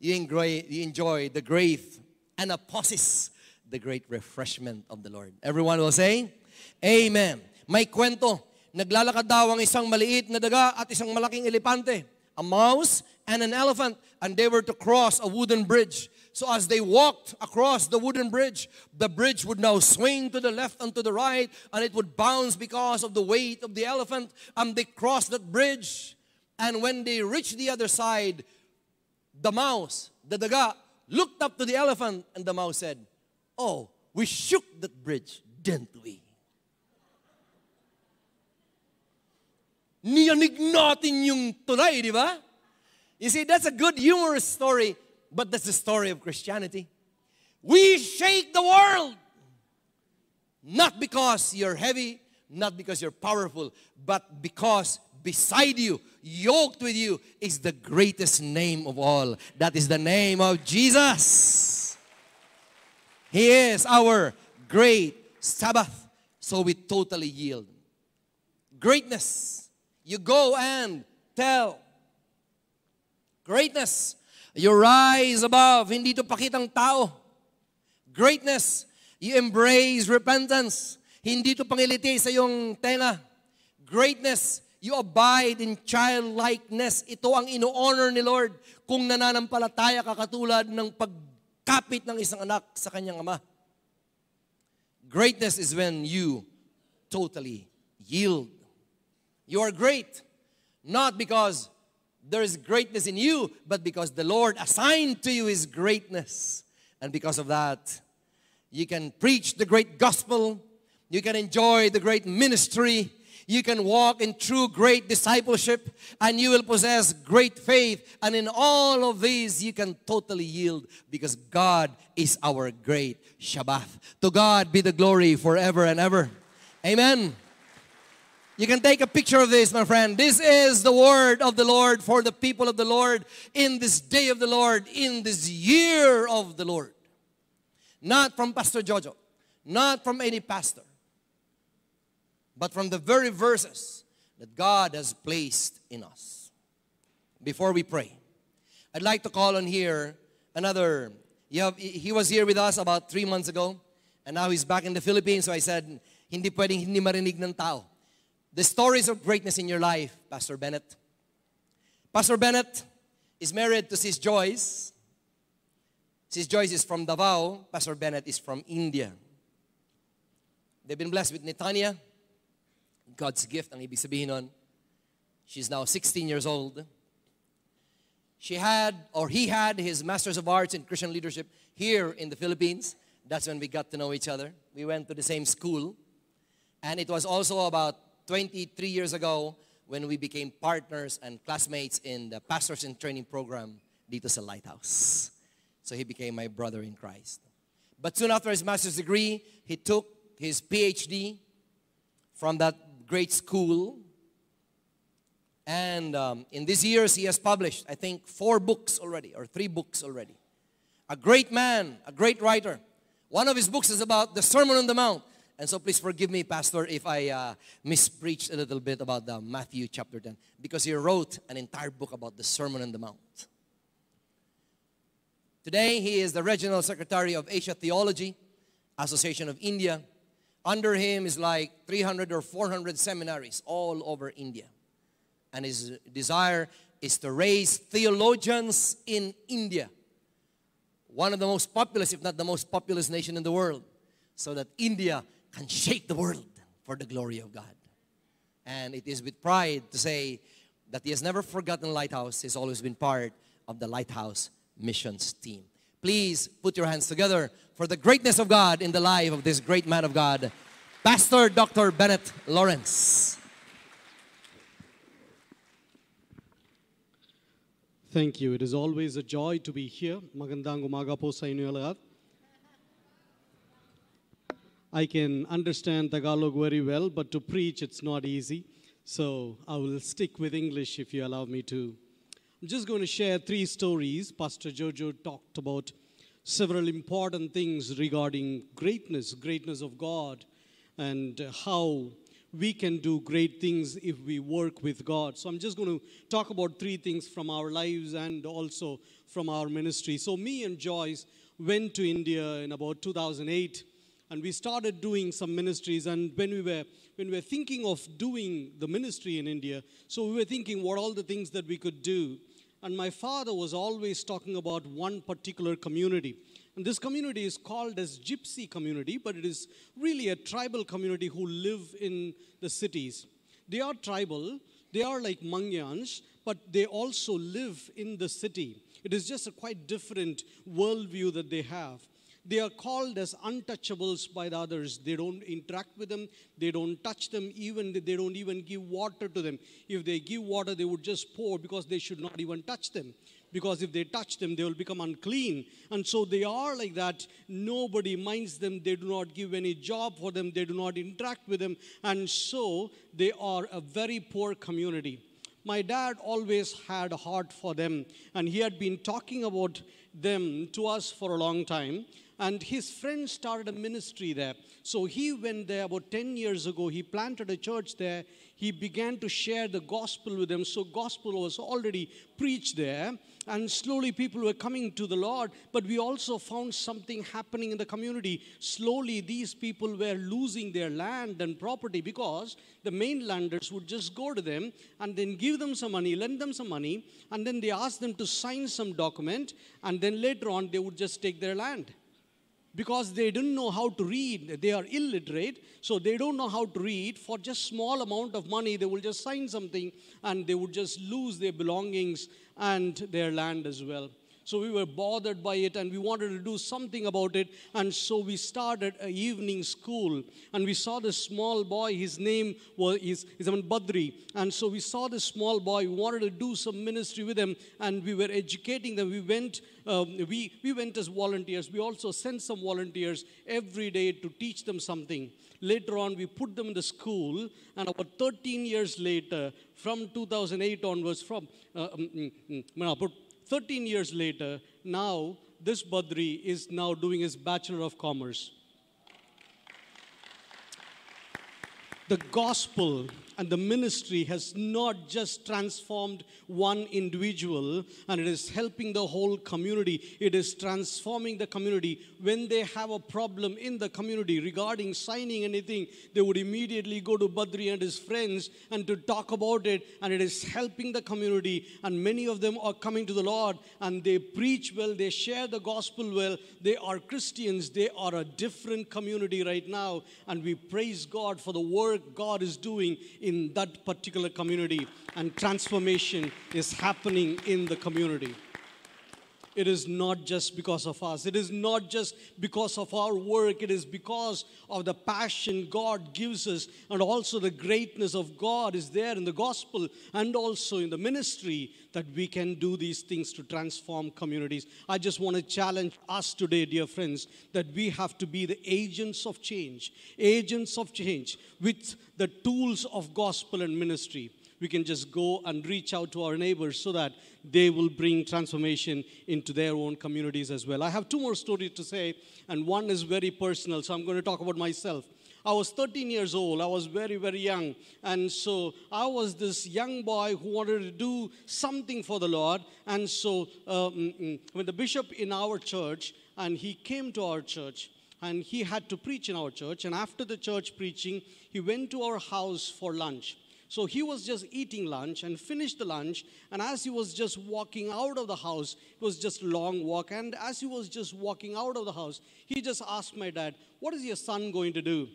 you enjoy, you enjoy the great anapausis, the great refreshment of the Lord. Everyone will say, Amen. May kwento, naglalakad daw ang isang maliit na daga at isang malaking elepante, a mouse and an elephant, and they were to cross a wooden bridge. So as they walked across the wooden bridge, the bridge would now swing to the left and to the right, and it would bounce because of the weight of the elephant. And they crossed that bridge, and when they reached the other side, the mouse, the daga, looked up to the elephant, and the mouse said, Oh, we shook that bridge, didn't we? Niyanig natin yung tulay, di ba? You see, that's a good humorous story, but that's the story of Christianity. We shake the world. Not because you're heavy, not because you're powerful, but because beside you, yoked with you, is the greatest name of all. That is the name of Jesus. He is our great Sabbath. So we totally yield. Greatness. You go and tell. Greatness. You rise above. Hindi to pakitang tao. Greatness. You embrace repentance. Hindi to pangiliti sa iyong tenga. Greatness. You abide in childlikeness. Ito ang ino-honor ni Lord kung nananampalataya ka katulad ng pagkapit ng isang anak sa kanyang ama. Greatness is when you totally yield. You are great, not because there is greatness in you, but because the Lord assigned to you His greatness. And because of that, you can preach the great gospel, you can enjoy the great ministry, you can walk in true great discipleship, and you will possess great faith. And in all of these, you can totally yield because God is our great Shabbat. To God be the glory forever and ever. Amen. You can take a picture of this, my friend. This is the word of the Lord for the people of the Lord in this day of the Lord, in this year of the Lord. Not from Pastor Jojo, not from any pastor, but from the very verses that God has placed in us. Before we pray, I'd like to call on here another. Have, he was here with us about three months ago, and now he's back in the Philippines. So I said, hindi pwedeng hindi marinig ng tao. The stories of greatness in your life, Pastor Bennett. Pastor Bennett is married to Sis Joyce. Sis Joyce is from Davao. Pastor Bennett is from India. They've been blessed with Netanya. God's gift ang ibig sabihin nun. She's now 16 years old. She had, or he had, his Master's of Arts in Christian Leadership here in the Philippines. That's when we got to know each other. We went to the same school. And it was also about 23 years ago when we became partners and classmates in the Pastors in Training program dito sa Lighthouse. So he became my brother in Christ. But soon after his master's degree, he took his PhD from that great school. And um, in these years, he has published, I think, four books already, or three books already. A great man, a great writer. One of his books is about the Sermon on the Mount. And so please forgive me, Pastor, if I uh, mispreached a little bit about the Matthew chapter 10, because he wrote an entire book about the Sermon on the Mount. Today, he is the Regional Secretary of Asia Theology Association of India. Under him is like 300 or 400 seminaries all over India. And his desire is to raise theologians in India, one of the most populous, if not the most populous nation in the world, so that India can shake the world for the glory of God. And it is with pride to say that he has never forgotten Lighthouse. He's always been part of the Lighthouse missions team. Please put your hands together for the greatness of God in the life of this great man of God, Pastor Dr. Bennett Lawrence. Thank you. It is always a joy to be here. Magandang umaga po sa inyo lahat. I can understand Tagalog very well, but to preach it's not easy. So I will stick with English if you allow me to. I'm just going to share three stories. Pastor Jojo talked about several important things regarding greatness, greatness of God, and how we can do great things if we work with God. So I'm just going to talk about three things from our lives and also from our ministry. So me and Joyce went to India in about 2008 and we started doing some ministries and when we were when we were thinking of doing the ministry in India, so we were thinking what all the things that we could do. And my father was always talking about one particular community. And this community is called as Gypsy community, but it is really a tribal community who live in the cities. They are tribal, they are like Mangyans, but they also live in the city. It is just a quite different worldview that they have. They are called as untouchables by the others. They don't interact with them, they don't touch them, even they don't even give water to them. If they give water, they would just pour because they should not even touch them. because if they touch them, they will become unclean. And so they are like that. Nobody minds them. They do not give any job for them. They do not interact with them. And so they are a very poor community. My dad always had a heart for them, and he had been talking about them to us for a long time and his friend started a ministry there. So he went there about 10 years ago. He planted a church there. He began to share the gospel with them. So gospel was already preached there and slowly people were coming to the Lord. But we also found something happening in the community. Slowly these people were losing their land and property because the mainlanders would just go to them and then give them some money, lend them some money, and then they asked them to sign some document, and then later on they would just take their land. Because they didn't know how to read they are illiterate so they don't know how to read. For just small amount of money they will just sign something and they would just lose their belongings and their land as well so we were bothered by it and we wanted to do something about it. And so we started an evening school. And we saw this small boy, his name was his, is, is Badri. And so we saw this small boy. We wanted to do some ministry with him and we were educating them. We went, um, we, we went as volunteers. We also sent some volunteers every day to teach them something. Later on, we put them in the school, and about 13 years later, from 2008 onwards, from uh, um, mm, 13 years later, now this Badri is now doing his Bachelor of Commerce. The gospel and the ministry has not just transformed one individual and it is helping the whole community. It is transforming the community. When they have a problem in the community regarding signing anything, they would immediately go to Badri and his friends and to talk about it. And it is helping the community. And many of them are coming to the Lord and they preach well, they share the gospel well. They are Christians. They are a different community right now. And we praise God for the work God is doing in that particular community, and transformation is happening in the community. It is not just because of us. It is not just because of our work. It is because of the passion God gives us, and also the greatness of God is there in the gospel and also in the ministry that we can do these things to transform communities. I just want to challenge us today, dear friends, that we have to be the agents of change, agents of change with the tools of gospel and ministry we can just go and reach out to our neighbors so that they will bring transformation into their own communities as well. I have two more stories to say, and one is very personal, so I'm going to talk about myself. I was 13 years old. I was very, very young. And so I was this young boy who wanted to do something for the Lord. And so um, when the bishop in our church, and he came to our church, and he had to preach in our church. And after the church preaching, he went to our house for lunch. So he was just eating lunch and finished the lunch. And as he was just walking out of the house, it was just long walk. And as he was just walking out of the house, he just asked my dad, What is your son going to do?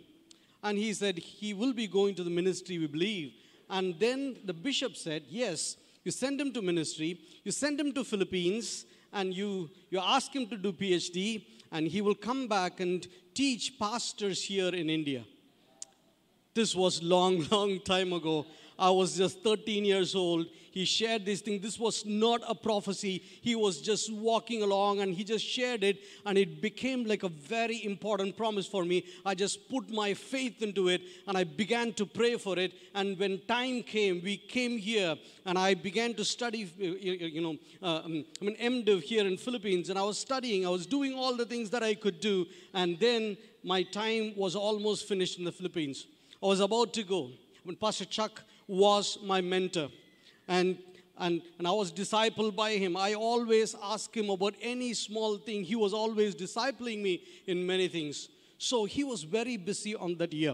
And he said, He will be going to the ministry, we believe. And then the bishop said, Yes, you send him to ministry, you send him to Philippines, and you, you ask him to do PhD, and he will come back and teach pastors here in India. This was long, long time ago. I was just 13 years old. He shared this thing. This was not a prophecy. He was just walking along and he just shared it, and it became like a very important promise for me. I just put my faith into it and I began to pray for it. And when time came, we came here and I began to study, you know, uh, um, I'm an MDiv here in Philippines, and I was studying. I was doing all the things that I could do, and then my time was almost finished in the Philippines. I was about to go when Pastor Chuck was my mentor. And, and, and I was discipled by him. I always asked him about any small thing. He was always discipling me in many things. So he was very busy on that year.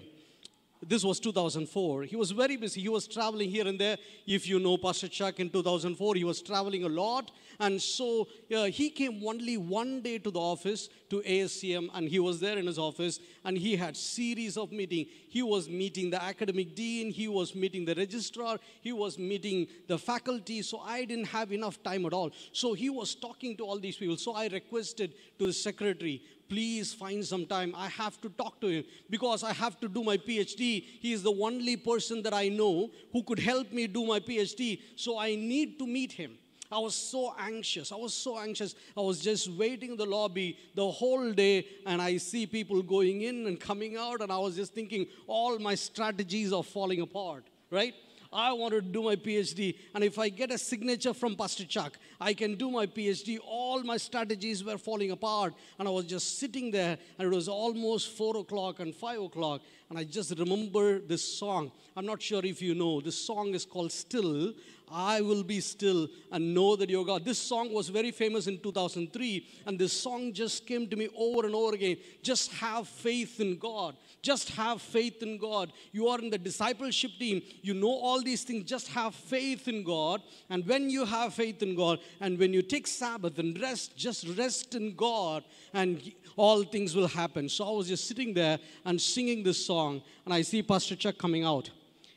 This was 2004. He was very busy. He was traveling here and there. If you know Pastor Chuck in 2004, he was traveling a lot. And so uh, he came only one day to the office to ASCM and he was there in his office and he had series of meeting. He was meeting the academic dean, he was meeting the registrar, he was meeting the faculty. So I didn't have enough time at all. So he was talking to all these people. So I requested to the secretary, please find some time. I have to talk to him because I have to do my PhD. He is the only person that I know who could help me do my PhD. So I need to meet him. I was so anxious. I was so anxious. I was just waiting in the lobby the whole day, and I see people going in and coming out, and I was just thinking all my strategies are falling apart, right? I wanted to do my PhD, and if I get a signature from Pastor Chuck, I can do my PhD. All my strategies were falling apart, and I was just sitting there, and it was almost four o'clock and five o'clock, and I just remember this song. I'm not sure if you know. This song is called Still. I will be still and know that you're God. This song was very famous in 2003, and this song just came to me over and over again. Just have faith in God. Just have faith in God. You are in the discipleship team. You know all these things. Just have faith in God. And when you have faith in God, and when you take Sabbath and rest, just rest in God, and all things will happen. So I was just sitting there and singing this song, and I see Pastor Chuck coming out.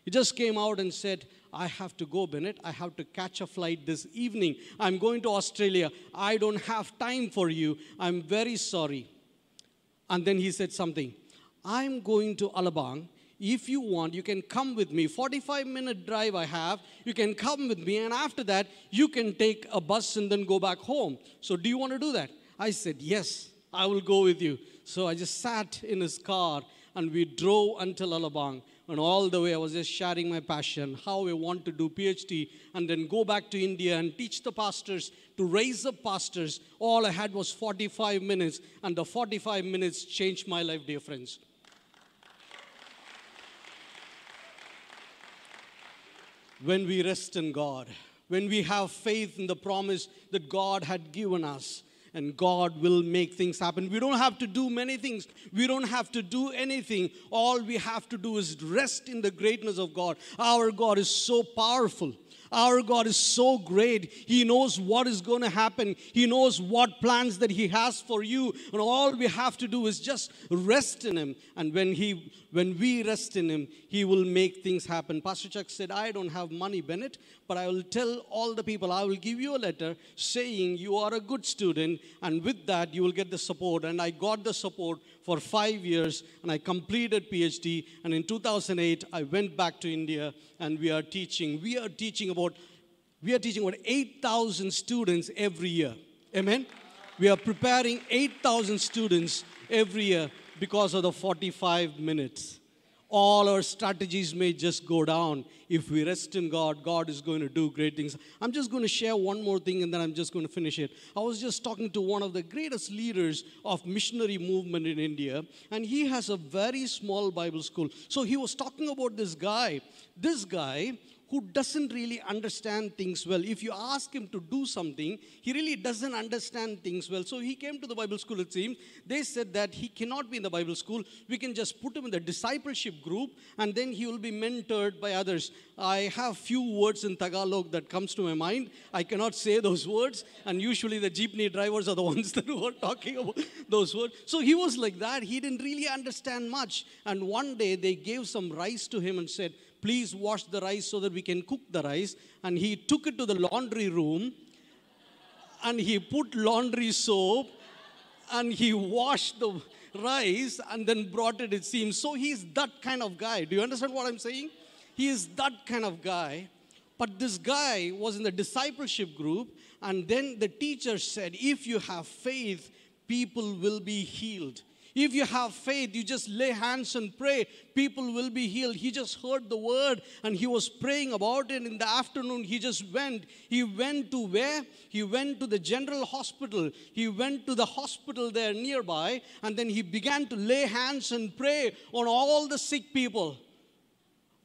He just came out and said, I have to go, Bennett. I have to catch a flight this evening. I'm going to Australia. I don't have time for you. I'm very sorry. And then he said something I'm going to Alabang. If you want, you can come with me. 45 minute drive I have. You can come with me. And after that, you can take a bus and then go back home. So, do you want to do that? I said, Yes, I will go with you. So, I just sat in his car and we drove until Alabang. And all the way, I was just sharing my passion, how I want to do PhD, and then go back to India and teach the pastors to raise up pastors. All I had was 45 minutes, and the 45 minutes changed my life, dear friends. When we rest in God, when we have faith in the promise that God had given us, and God will make things happen. We don't have to do many things. We don't have to do anything. All we have to do is rest in the greatness of God. Our God is so powerful. Our God is so great. He knows what is going to happen. He knows what plans that He has for you. And all we have to do is just rest in Him. And when He when we rest in Him, He will make things happen. Pastor Chuck said, I don't have money, Bennett, but I will tell all the people, I will give you a letter saying you are a good student, and with that, you will get the support. And I got the support for five years, and I completed PhD. And in 2008, I went back to India, and we are teaching. We are teaching about we are teaching about 8,000 students every year. Amen. We are preparing 8,000 students every year because of the 45 minutes. All our strategies may just go down. If we rest in God, God is going to do great things. I'm just going to share one more thing and then I'm just going to finish it. I was just talking to one of the greatest leaders of missionary movement in India, and he has a very small Bible school. So he was talking about this guy. This guy who doesn't really understand things well. If you ask him to do something, he really doesn't understand things well. So he came to the Bible school, it seems. They said that he cannot be in the Bible school. We can just put him in the discipleship group and then he will be mentored by others. I have few words in Tagalog that comes to my mind. I cannot say those words. And usually the jeepney drivers are the ones that were talking about those words. So he was like that. He didn't really understand much. And one day they gave some rice to him and said, please wash the rice so that we can cook the rice. And he took it to the laundry room and he put laundry soap and he washed the rice and then brought it, it seems. So he's that kind of guy. Do you understand what I'm saying? He is that kind of guy. But this guy was in the discipleship group, and then the teacher said, If you have faith, people will be healed. If you have faith, you just lay hands and pray, people will be healed. He just heard the word and he was praying about it. In the afternoon, he just went. He went to where? He went to the general hospital. He went to the hospital there nearby and then he began to lay hands and pray on all the sick people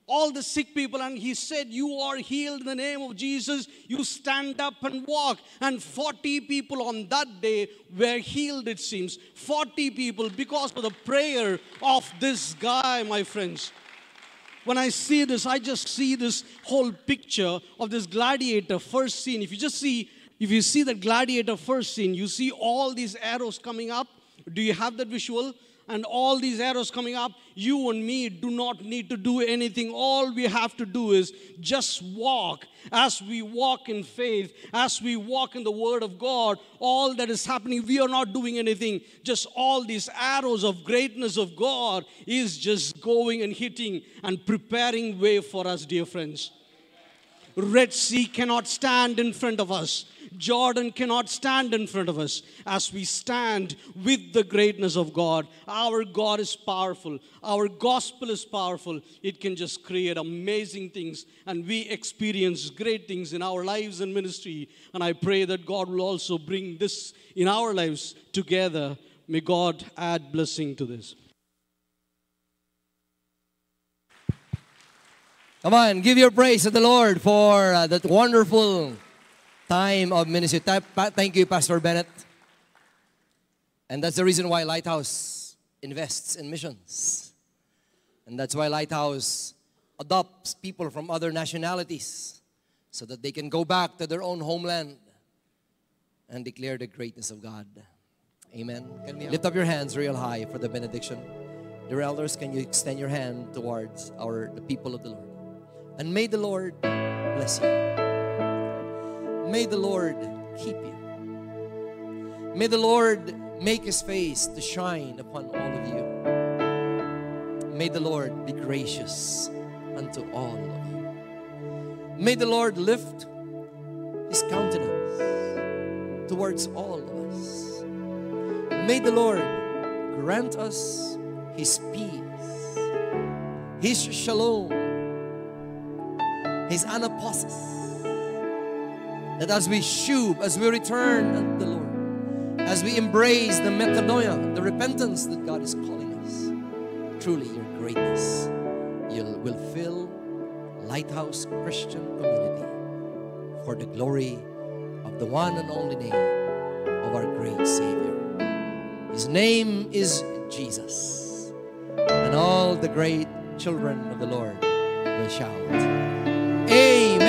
all the sick people, and he said, You are healed in the name of Jesus. You stand up and walk. And 40 people on that day were healed, it seems. 40 people because of the prayer of this guy, my friends. When I see this, I just see this whole picture of this gladiator first scene. If you just see, if you see the gladiator first scene, you see all these arrows coming up. Do you have that visual? And all these arrows coming up, you and me do not need to do anything. All we have to do is just walk. As we walk in faith, as we walk in the Word of God, all that is happening, we are not doing anything. Just all these arrows of greatness of God is just going and hitting and preparing way for us, dear friends. Red Sea cannot stand in front of us. Jordan cannot stand in front of us as we stand with the greatness of God. Our God is powerful. Our gospel is powerful. It can just create amazing things, and we experience great things in our lives and ministry. And I pray that God will also bring this in our lives together. May God add blessing to this. Come on, give your praise to the Lord for uh, that wonderful time of ministry. Thank you, Pastor Bennett. And that's the reason why Lighthouse invests in missions. And that's why Lighthouse adopts people from other nationalities so that they can go back to their own homeland and declare the greatness of God. Amen. Can we lift up your hands real high for the benediction? Dear elders, can you extend your hand towards our the people of the Lord? And may the Lord bless you. May the Lord keep you. May the Lord make his face to shine upon all of you. May the Lord be gracious unto all of you. May the Lord lift his countenance towards all of us. May the Lord grant us his peace, his shalom, his anapausis that as we shub, as we return unto the Lord, as we embrace the metanoia, the repentance that God is calling us, truly your greatness you'll, will fill Lighthouse Christian Community for the glory of the one and only name of our great Savior. His name is Jesus. And all the great children of the Lord will shout, Amen.